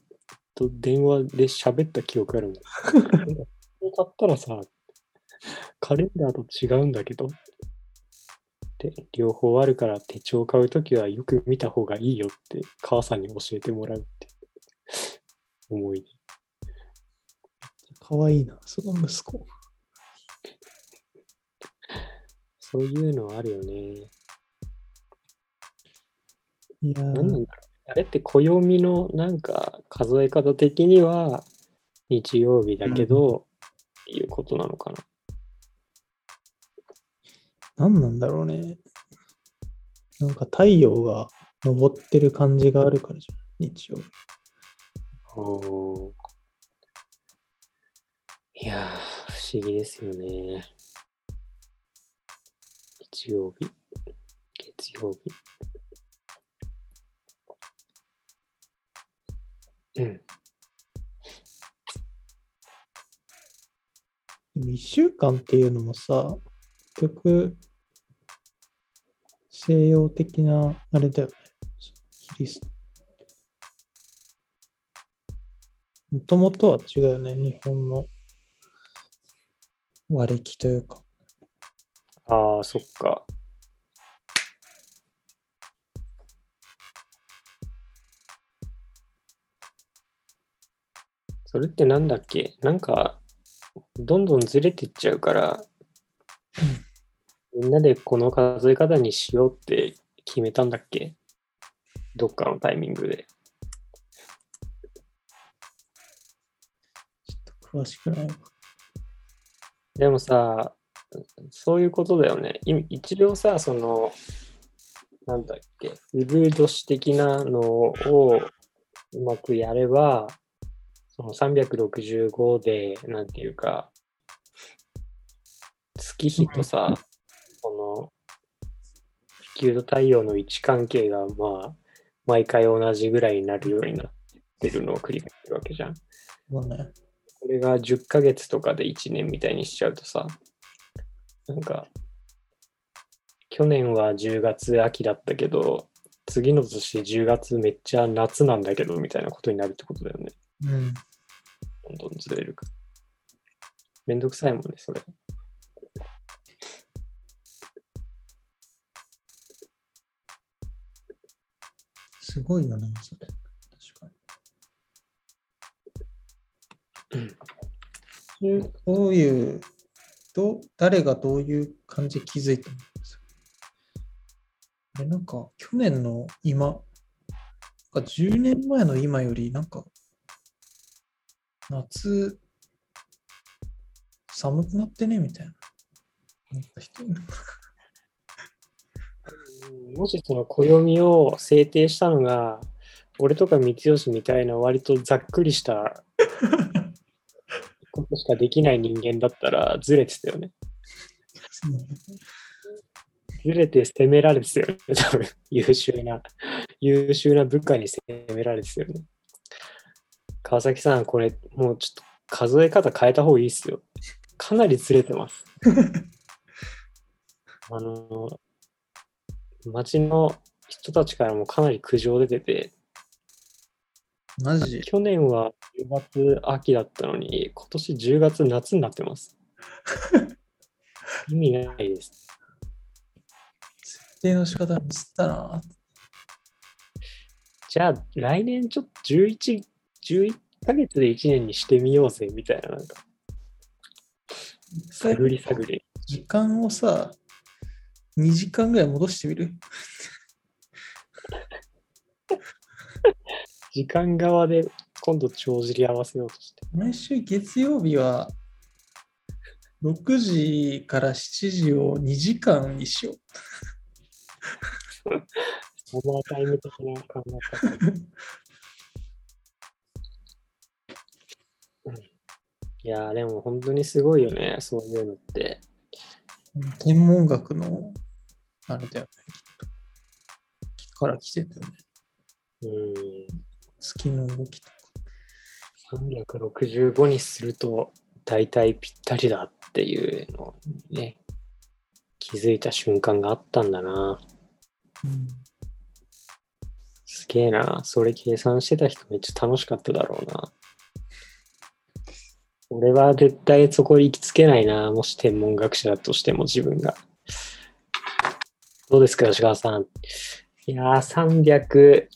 と電話で喋った記憶あるもん。買ったらさ、カレンダーと違うんだけど。で、両方あるから手帳買うときはよく見た方がいいよって母さんに教えてもらうって 思い出。かわいいな、その息子。そういうのあるよね。いやーなんだろう。あれって暦のなんか数え方的には日曜日だけど、いうことなのかな。何なんだろうね。なんか太陽が昇ってる感じがあるからじゃん、日曜日。おーいやー、不思議ですよね。日曜日、月曜日？うん。でも一週間っていうのもさ、結局、西洋的な、あれだよね。キリスト。もともとは違うよね、日本の和暦というか。ああ、そっか。それってなんだっけ？なんか、どんどんずれてっちゃうから、みんなでこの数え方にしようって決めたんだっけ？どっかのタイミングで。ちょっと詳しくないわ。でもさ、そういうことだよね。い一応さ、その、なんだっけ、ウルー年的なのをうまくやれば、その365で、なんていうか、月日とさ、この、地球と太陽の位置関係が、まあ、毎回同じぐらいになるようになってるのを繰り返してるわけじゃん。そうね。それが10ヶ月とかで1年みたいにしちゃうとさ、なんか、去年は10月秋だったけど、次の年10月めっちゃ夏なんだけどみたいなことになるってことだよね。うん。どんどんずれるから。めんどくさいもんね、それ。すごいよね、それ。確かに。どういう、ど誰がどういう感じで気づいたんですか？え、なんか、去年の今、なんか10年前の今より、なんか、夏、寒くなってね？みたいな。思った人いるもしその暦を制定したのが、俺とか三吉みたいな割とざっくりしたことしかできない人間だったらずれてたよね。ずれて責められてたよね。多分 優秀な、優秀な部下に責められてたよね。川崎さん、これもうちょっと数え方変えた方がいいっすよ。かなりずれてます。あの、街の人たちからもかなり苦情出てて、マジ？去年は10月秋だったのに、今年10月夏になってます。意味ないです。設定の仕方ミスったな。じゃあ、来年ちょっと11、11ヶ月で1年にしてみようぜ、みたいな、なんか、探り探り。時間をさ、2時間ぐらい戻してみる？時間側で今度帳尻合わせようとして。毎週月曜日は6時から7時を2時間にしよう。オーバータイム的な考え方。うんいやーでも本当にすごいよね、そういうのって。天文学のあれだよね。きっとから来てたよね。うん。月の動きとか。365にすると大体ぴったりだっていうのね、気づいた瞬間があったんだな。うんすげえな。それ計算してた人めっちゃ楽しかっただろうな。俺は絶対そこ行きつけないな。もし天文学者だとしても自分が。どうですか、吉川さん。いやー、300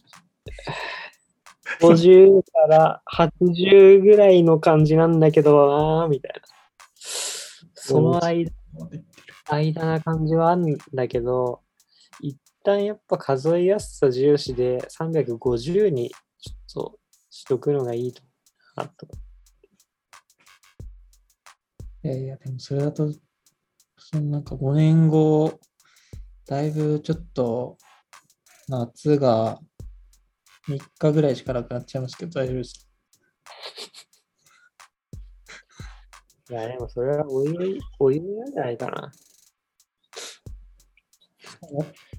50から80ぐらいの感じなんだけどなー、みたいな。その間間な感じはあるんだけど、一旦やっぱ数えやすさ重視で350にちょっとしとくのがいいとなと。いやいや、でもそれだと、そのなんか5年後、だいぶちょっと夏が3日ぐらいしかなくなっちゃいますけど、大丈夫です。いや、でもそれはお湯、お湯なんじゃないかな。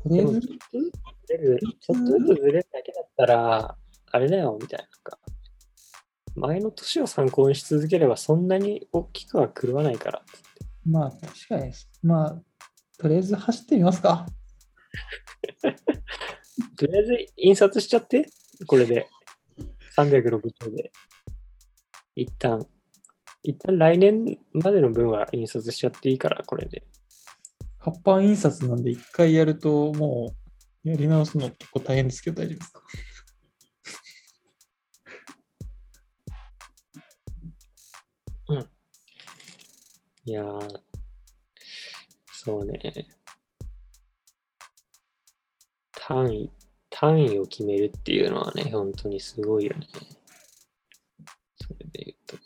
とりあえずちょっとずつずれるちょっとずつずれるだけだったら、あれだよ、みたいな。か前の年を参考にし続ければそんなに大きくは狂わないから。まあ確かに。まあ、とりあえず走ってみますか。とりあえず印刷しちゃって、これで。360で。一旦、一旦来年までの分は印刷しちゃっていいから、これで。活版印刷なんで一回やるともうやり直すの結構大変ですけど大丈夫ですか？いやー、そうね。単位、単位を決めるっていうのはね、本当にすごいよね。それで言うと。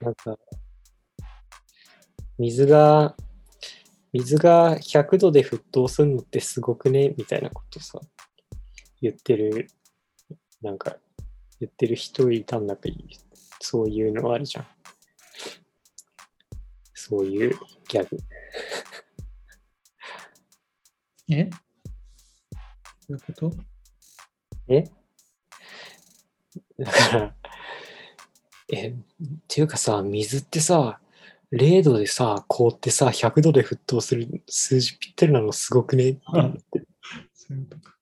なんか、水が、水が100度で沸騰するのってすごくね？みたいなことさ、言ってる、なんか、言ってる人いたんだけど、そういうのあるじゃん。そういうギャグ。え？どういうこと？え？だから、え、っていうかさ、水ってさ、0度でさ、凍ってさ、100度で沸騰する数字ぴったりなのすごくね？って思ってそういうことか。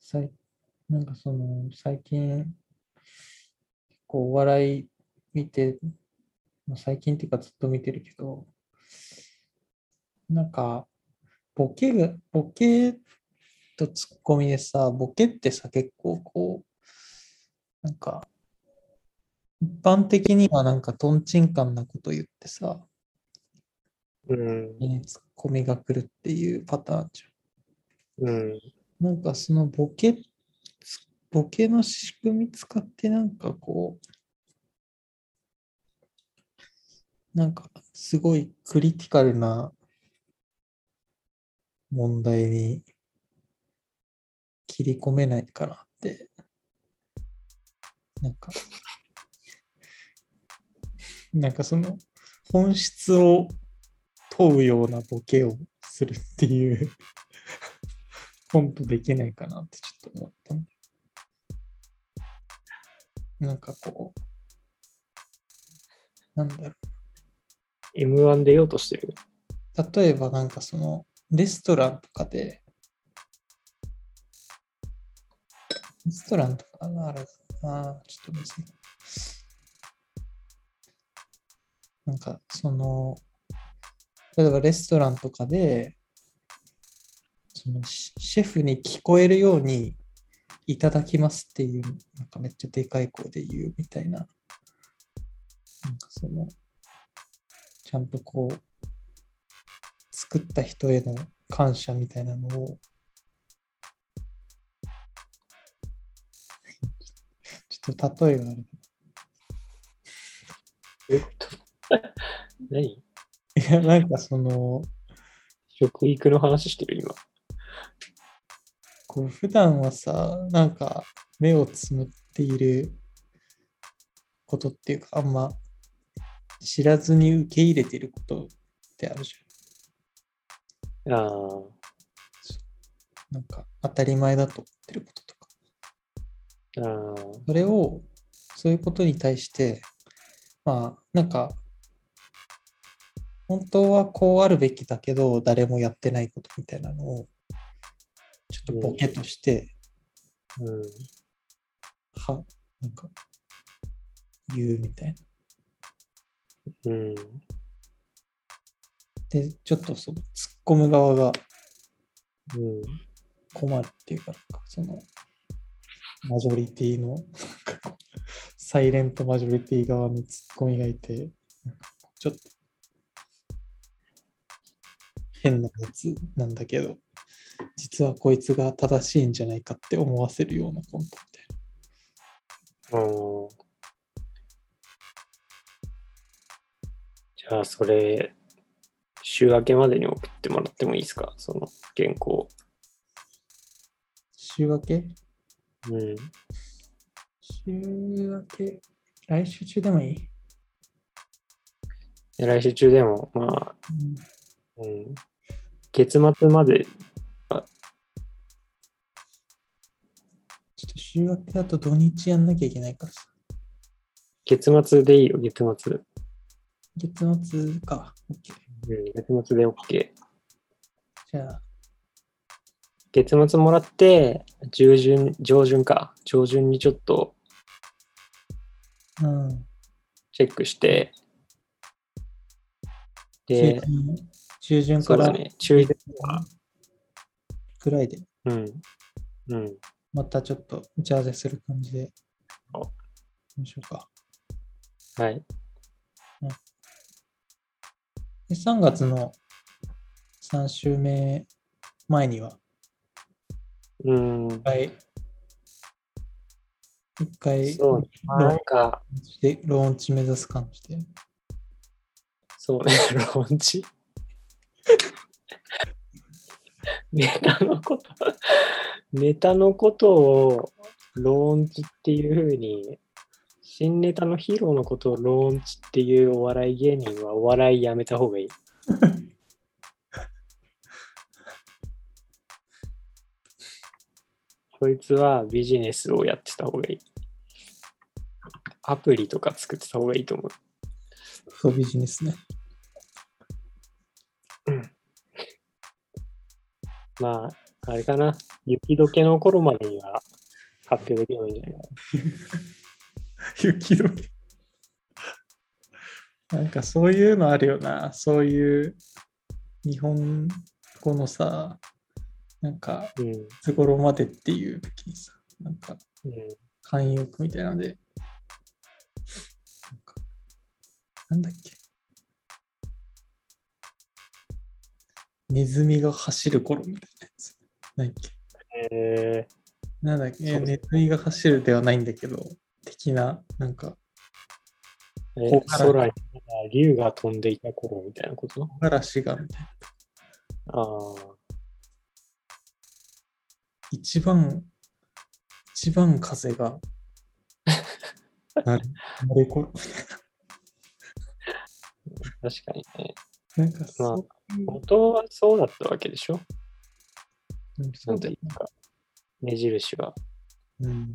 さいなんかその、最近、こう、お笑い見て、まあ最近っていうかずっと見てるけど、なんか、ボケが、ボケとツッコミでさ、ボケってさ、結構こう、なんか、一般的にはなんかトンチンカンなこと言ってさ、うん、ツッコミが来るっていうパターンじゃん。うん、なんかそのボケ、ボケの仕組み使ってなんかこう、なんかすごいクリティカルな問題に切り込めないかなって、なんか、なんかその本質を問うようなボケをするっていうコントできないかなってちょっと思ったの。なんかこう、なんだろ M1 出ようとしてる。う。例えばなんかその、レストランとかで、レストランとかなあちょっと別に。なんかその、例えばレストランとかで、そのシェフに聞こえるようにいただきますっていう、なんかめっちゃでかい声で言うみたいな、なんかその、ちゃんとこう、作った人への感謝みたいなのを、ちょっと例えがあるえっと、何？いや、なんかその、食育の話してる今。こう普段はさ、なんか目をつむっていることっていうか、あんま知らずに受け入れていることってあるじああ。なんか当たり前だと思ってることとか。ああ、それを、そういうことに対して、まあ、なんか、本当はこうあるべきだけど、誰もやってないことみたいなのを、ちょっとボケとして、うん、は、なんか、言うみたいな。うん、で、ちょっとその突っ込む側がうん、困るっていうか、その、マジョリティの、サイレントマジョリティ側にツッコミがいて、ちょっと、変なやつなんだけど、実はこいつが正しいんじゃないかって思わせるようなコントみたいな。うん。じゃあ、それ、週明けまでに送ってもらってもいいですか？その原稿。週明け？うん。週明け？来週中でもいい、で来週中でも、まあ、うんうん。月末まで、ちょっと週明けだと土日やんなきゃいけないからさ。月末でいいよ、月末。月末か。OK。うん、月末で OK。じゃあ、月末もらって、中旬、上旬か。上旬にちょっとうん。チェックして、中で、旬中旬からね、中旬くらいで、うん。うん。またちょっと打ち合わせする感じで。おどうしようか。はい。で3月の3週目前には、うん。一回、一回なんか、でローンチ目指す感じで。そうね、ローンチ。ネタのこと、ネタのことをローンチっていうふうに、新ネタのヒーローのことをローンチっていうお笑い芸人はお笑いやめた方がいい。そいつはビジネスをやってた方がいい。アプリとか作ってた方がいいと思う。そうビジネスね。まあ、あれかな。雪解けの頃までには発表できればいいんじゃないか 雪解け。なんかそういうのあるよな。そういう日本語のさ、なんか。いつ頃までっていう時にさ、なんかうん、慣用句みたいなので、なんか、なんだっけ。ネズミが走る頃みたいなやつ。なんだっけ。えなんだっけ、ネズミが走るではないんだけど、的な、なんか、ーえこ空に竜が飛んでいた頃みたいなこと？嵐がみたいな。ああ。一番、一番風が、なる、なる頃。確かにね。なんかそういう、元はそうだったわけでしょ？うんなんというか、目印は。うん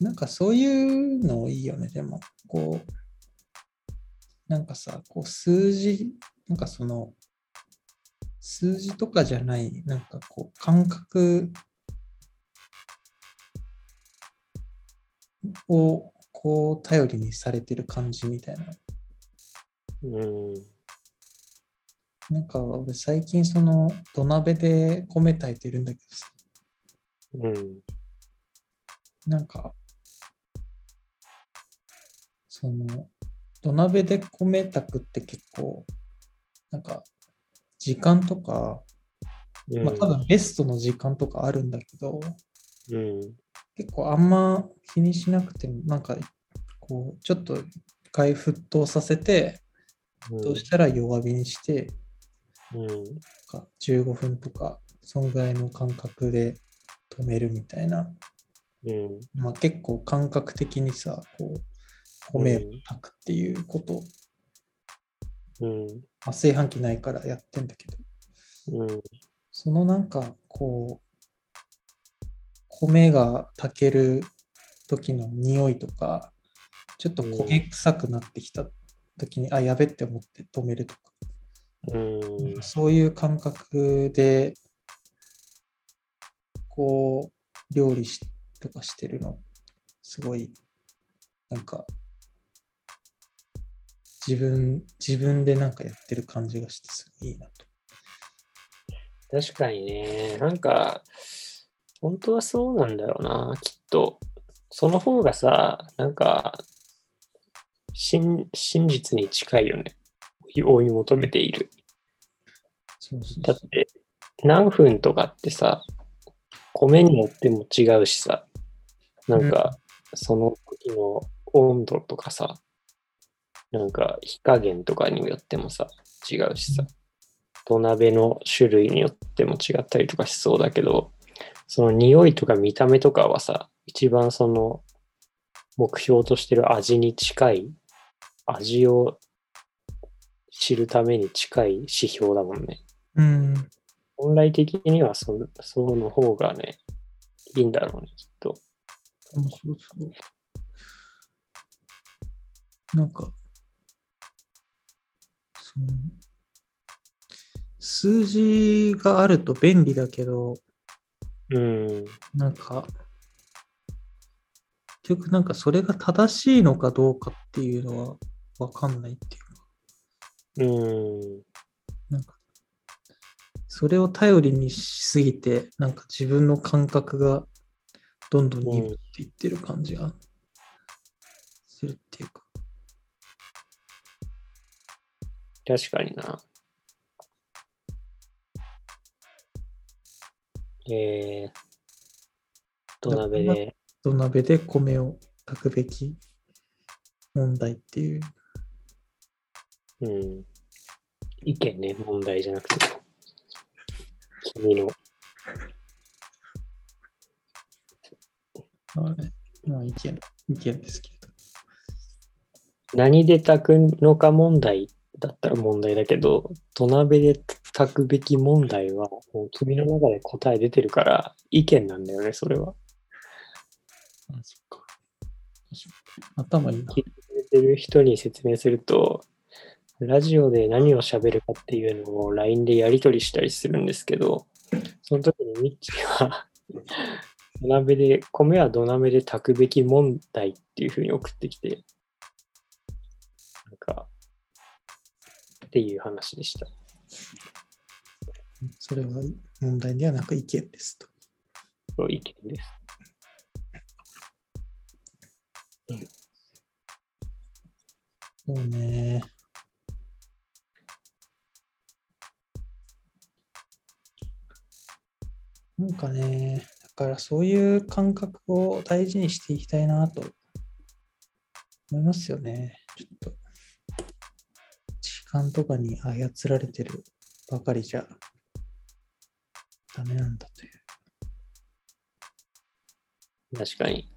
なんかそういうのいいよね、でも、こう、なんかさ、こう数字、なんかその、数字とかじゃない、なんかこう、感覚を、こう、頼りにされてる感じみたいな。うん。なんか俺最近その土鍋で米炊いてるんだけどさ、うん。なんか、その、土鍋で米炊くって結構、なんか、時間とか、うんまあ多分ベストの時間とかあるんだけど、うん。結構あんま気にしなくても、なんか、こう、ちょっと一回沸騰させて、うんどうしたら弱火にして、うん。か15分とか、そんぐらいの間隔で止めるみたいな、うん。まあ、結構感覚的にさ、こう、米を炊くっていうこと、うん。まあ、炊飯器ないからやってんだけど、うん。そのなんか、こう、米が炊ける時の匂いとか、ちょっと焦げ臭くなってきた時に、あ、やべって思って止めるとか、うん。そういう感覚で、こう、料理しとかしてるの、すごい、なんか、自分、自分でなんかやってる感じがして、すごいいいなと。確かにね、なんか、本当はそうなんだよな、きっと。その方がさ、なんか、真真実に近いよね。追い求めている。だって、何分とかってさ、米によっても違うしさ、なんか、その時の温度とかさ、なんか火加減とかによってもさ、違うしさ、土鍋の種類によっても違ったりとかしそうだけど、その匂いとか見た目とかはさ、一番その目標としてる味に近い、味を知るために近い指標だもんね。うん。本来的にはそその方がね、いいんだろうね、きっと。そうそう。なんか、数字があると便利だけど、うん。なんか、結局なんかそれが正しいのかどうかっていうのはわかんないっていうか、うん。なんか、それを頼りにしすぎて、なんか自分の感覚がどんどん鈍っていってる感じがするっていうか。確かにな。えー、土鍋で、土鍋で米を炊くべき問題っていう。うん。意見ね、問題じゃなくて。君の。まあね、まあ意見、意見ですけど。何で炊くのか問題だったら問題だけど、土鍋で炊くべき問題は、もう君の中で答え出てるから、意見なんだよね、それは。あそっか。頭いいな。聞いてる人に説明すると、ラジオで何を喋るかっていうのを LINE でやり取りしたりするんですけど、その時にミッチーは 土鍋で、米は土鍋で炊くべき問題っていう風に送ってきて、っていう話でした。それは問題ではなく意見ですと。そう意見です。そうね。なんかね、だからそういう感覚を大事にしていきたいなと思いますよね。ちょっと、時間とかに操られてるばかりじゃダメなんだという。確かに。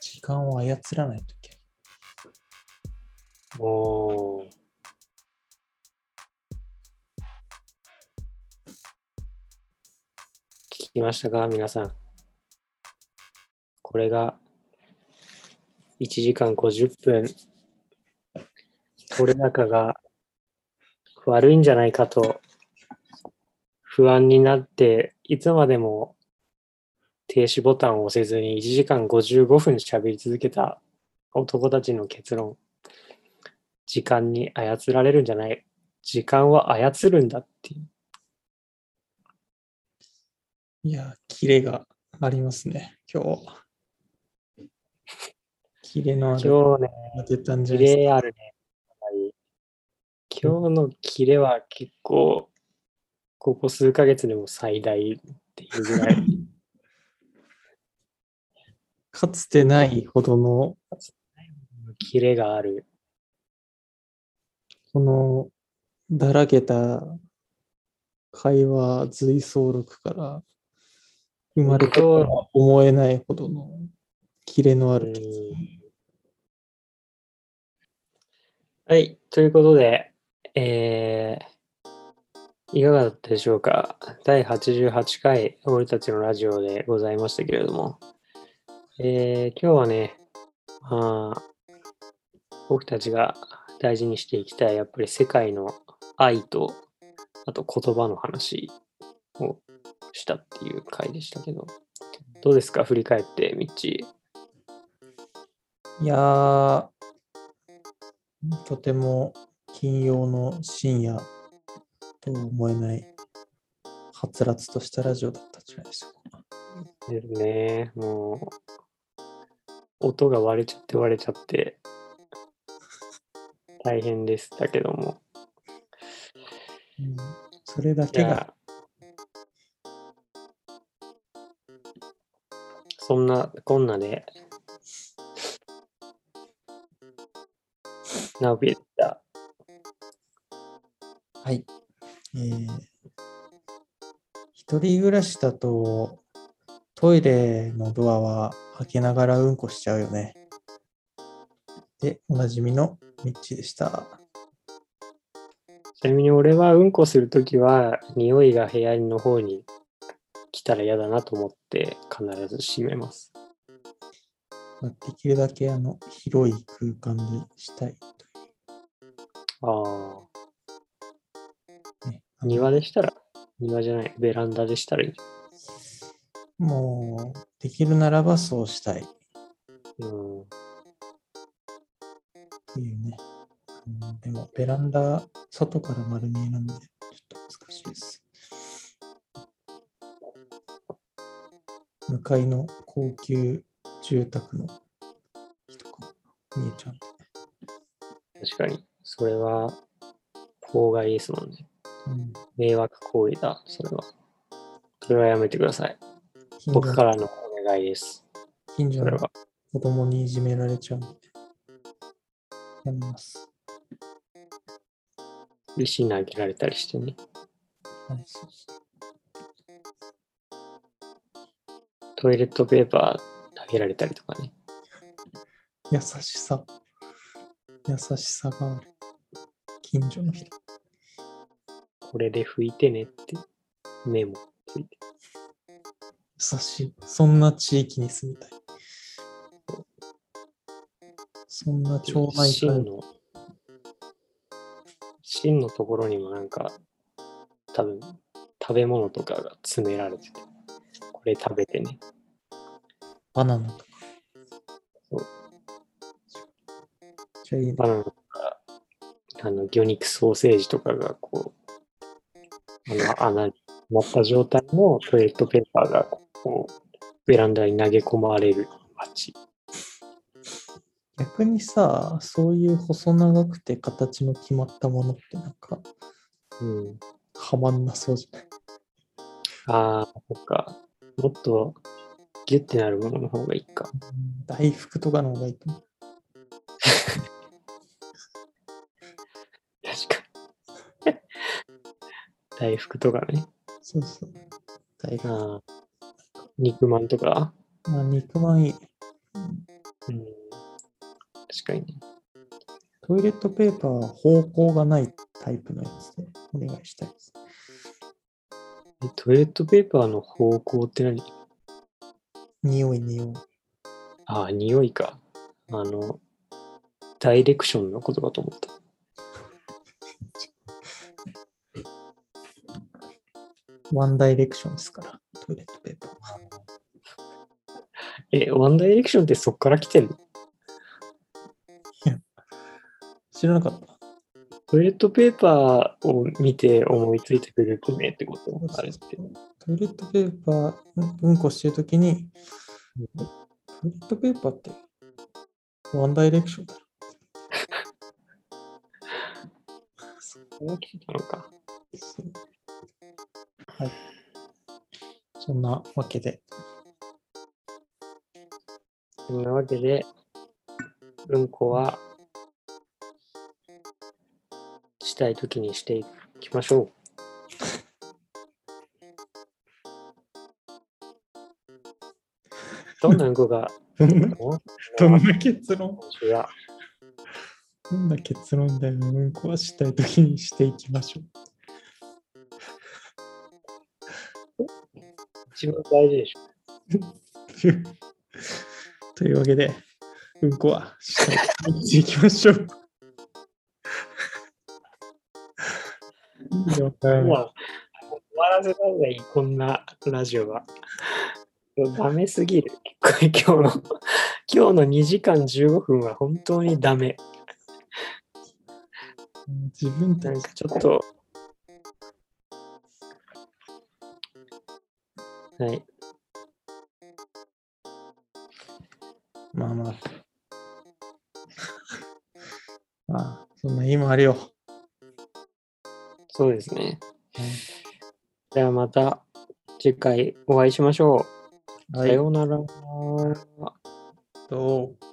時間を操らないといけない。おー。聞きましたか？皆さん。これが1時間50分、取れ高が悪いんじゃないかと不安になって、いつまでも停止ボタンを押せずに1時間55分喋り続けた男たちの結論。時間に操られるんじゃない。時間は操るんだっていう。いや、キレがありますね、今日。キレのある今日ね、が出たんじゃキ。レあるね。はい今日のキレは結構、ここ数ヶ月でも最大っていうぐらい。かつてないほどの、キレがある。この、だらけた会話随想録から生まれたとは思えないほどのキレのある。はい、ということで、えー、いかがだったでしょうか？第88回俺たちのラジオでございましたけれども、えー、今日はね、まあ、僕たちが大事にしていきたい、やっぱり世界の愛と、あと言葉の話をしたっていう回でしたけど、どうですか？振り返って、ミッチいやー、とても金曜の深夜とは思えない、はつらつとしたラジオだったんじゃないでしょうか。ですね。もう、音が割れちゃって割れちゃって、大変でしたけども。うんそれだじけが、そんなこんなで、ナオピでした。はい。えー一人暮らしだと、トイレのドアは開けながらうんこしちゃうよね。で、おなじみのミッチーでした。ちなみに俺はうんこするときは、匂いが部屋の方に来たら嫌だなと思って必ず閉めます。まあできるだけあの広い空間でしたいああ。あの庭でしたら、庭じゃない、ベランダでしたらいい。もう、できるならばそうしたいうん。っていうね。うんでも、ベランダ、外から丸見えなんで、ちょっと難しいです。向かいの高級住宅の人が見えちゃうんで。確かに、それは、法外ですもんね。うん、迷惑行為だ、それは。それはやめてください。僕からのお願いです。近所の。子供にいじめられちゃうんで。やめます。石投げられたりしてね。はい、そうそうトイレットペーパー投げられたりとかね。優しさ。優しさがある。近所の人。これで拭いてねってメモついて。優しい。そんな地域に住みたい。そんな町内会。芯の、芯のところにもなんか、多分、食べ物とかが詰められてて、これ食べてね。バナナとか。そう。バナナあの、魚肉ソーセージとかがこう、あの、穴になった状態のトイレットペーパーがこう、ベランダに投げ込まれる街。逆にさ、そういう細長くて形の決まったものってなんか、うん。はまんなそうじゃない？ああ、そっか。もっとギュッてなるものの方がいいか。大福とかの方がいいと思う。大福とかね。そうそう。大福。ああ。肉まんとか？まあ、肉まんいい。うん。確かにね。トイレットペーパーは方向がないタイプのやつでお願いしたいです。えトイレットペーパーの方向って何？匂い、匂い。ああ、匂いか。あの、ダイレクションのことかと思った。ワンダイレクションですから、トイレットペーパーは。え、ワンダイレクションってそっから来てんの？知らなかった。トイレットペーパーを見て思いついたグループ名ってこと？あれって。トイレットペーパー、うんうんこしてるときに、トイレットペーパーってワンダイレクションだろ。そう来てたのか。はい。そんなわけで、そんなわけで、うんこは、したいときにしていきましょう。どんなうんこがどんな結論？どんな結論だよ。うんこはしたいときにしていきましょう。一番大事でしょ。というわけで、うんこはしたいときにしていきましょ う。終わらせた方がいい、こんなラジオは。ダメすぎる。今日の、今日の2時間15分は本当にダメ。自分たちなんかちょっと。はい。まあまあ。まあ、そんな日もあるよ。そうですね。ではまた次回お会いしましょう。はさようなら。どう？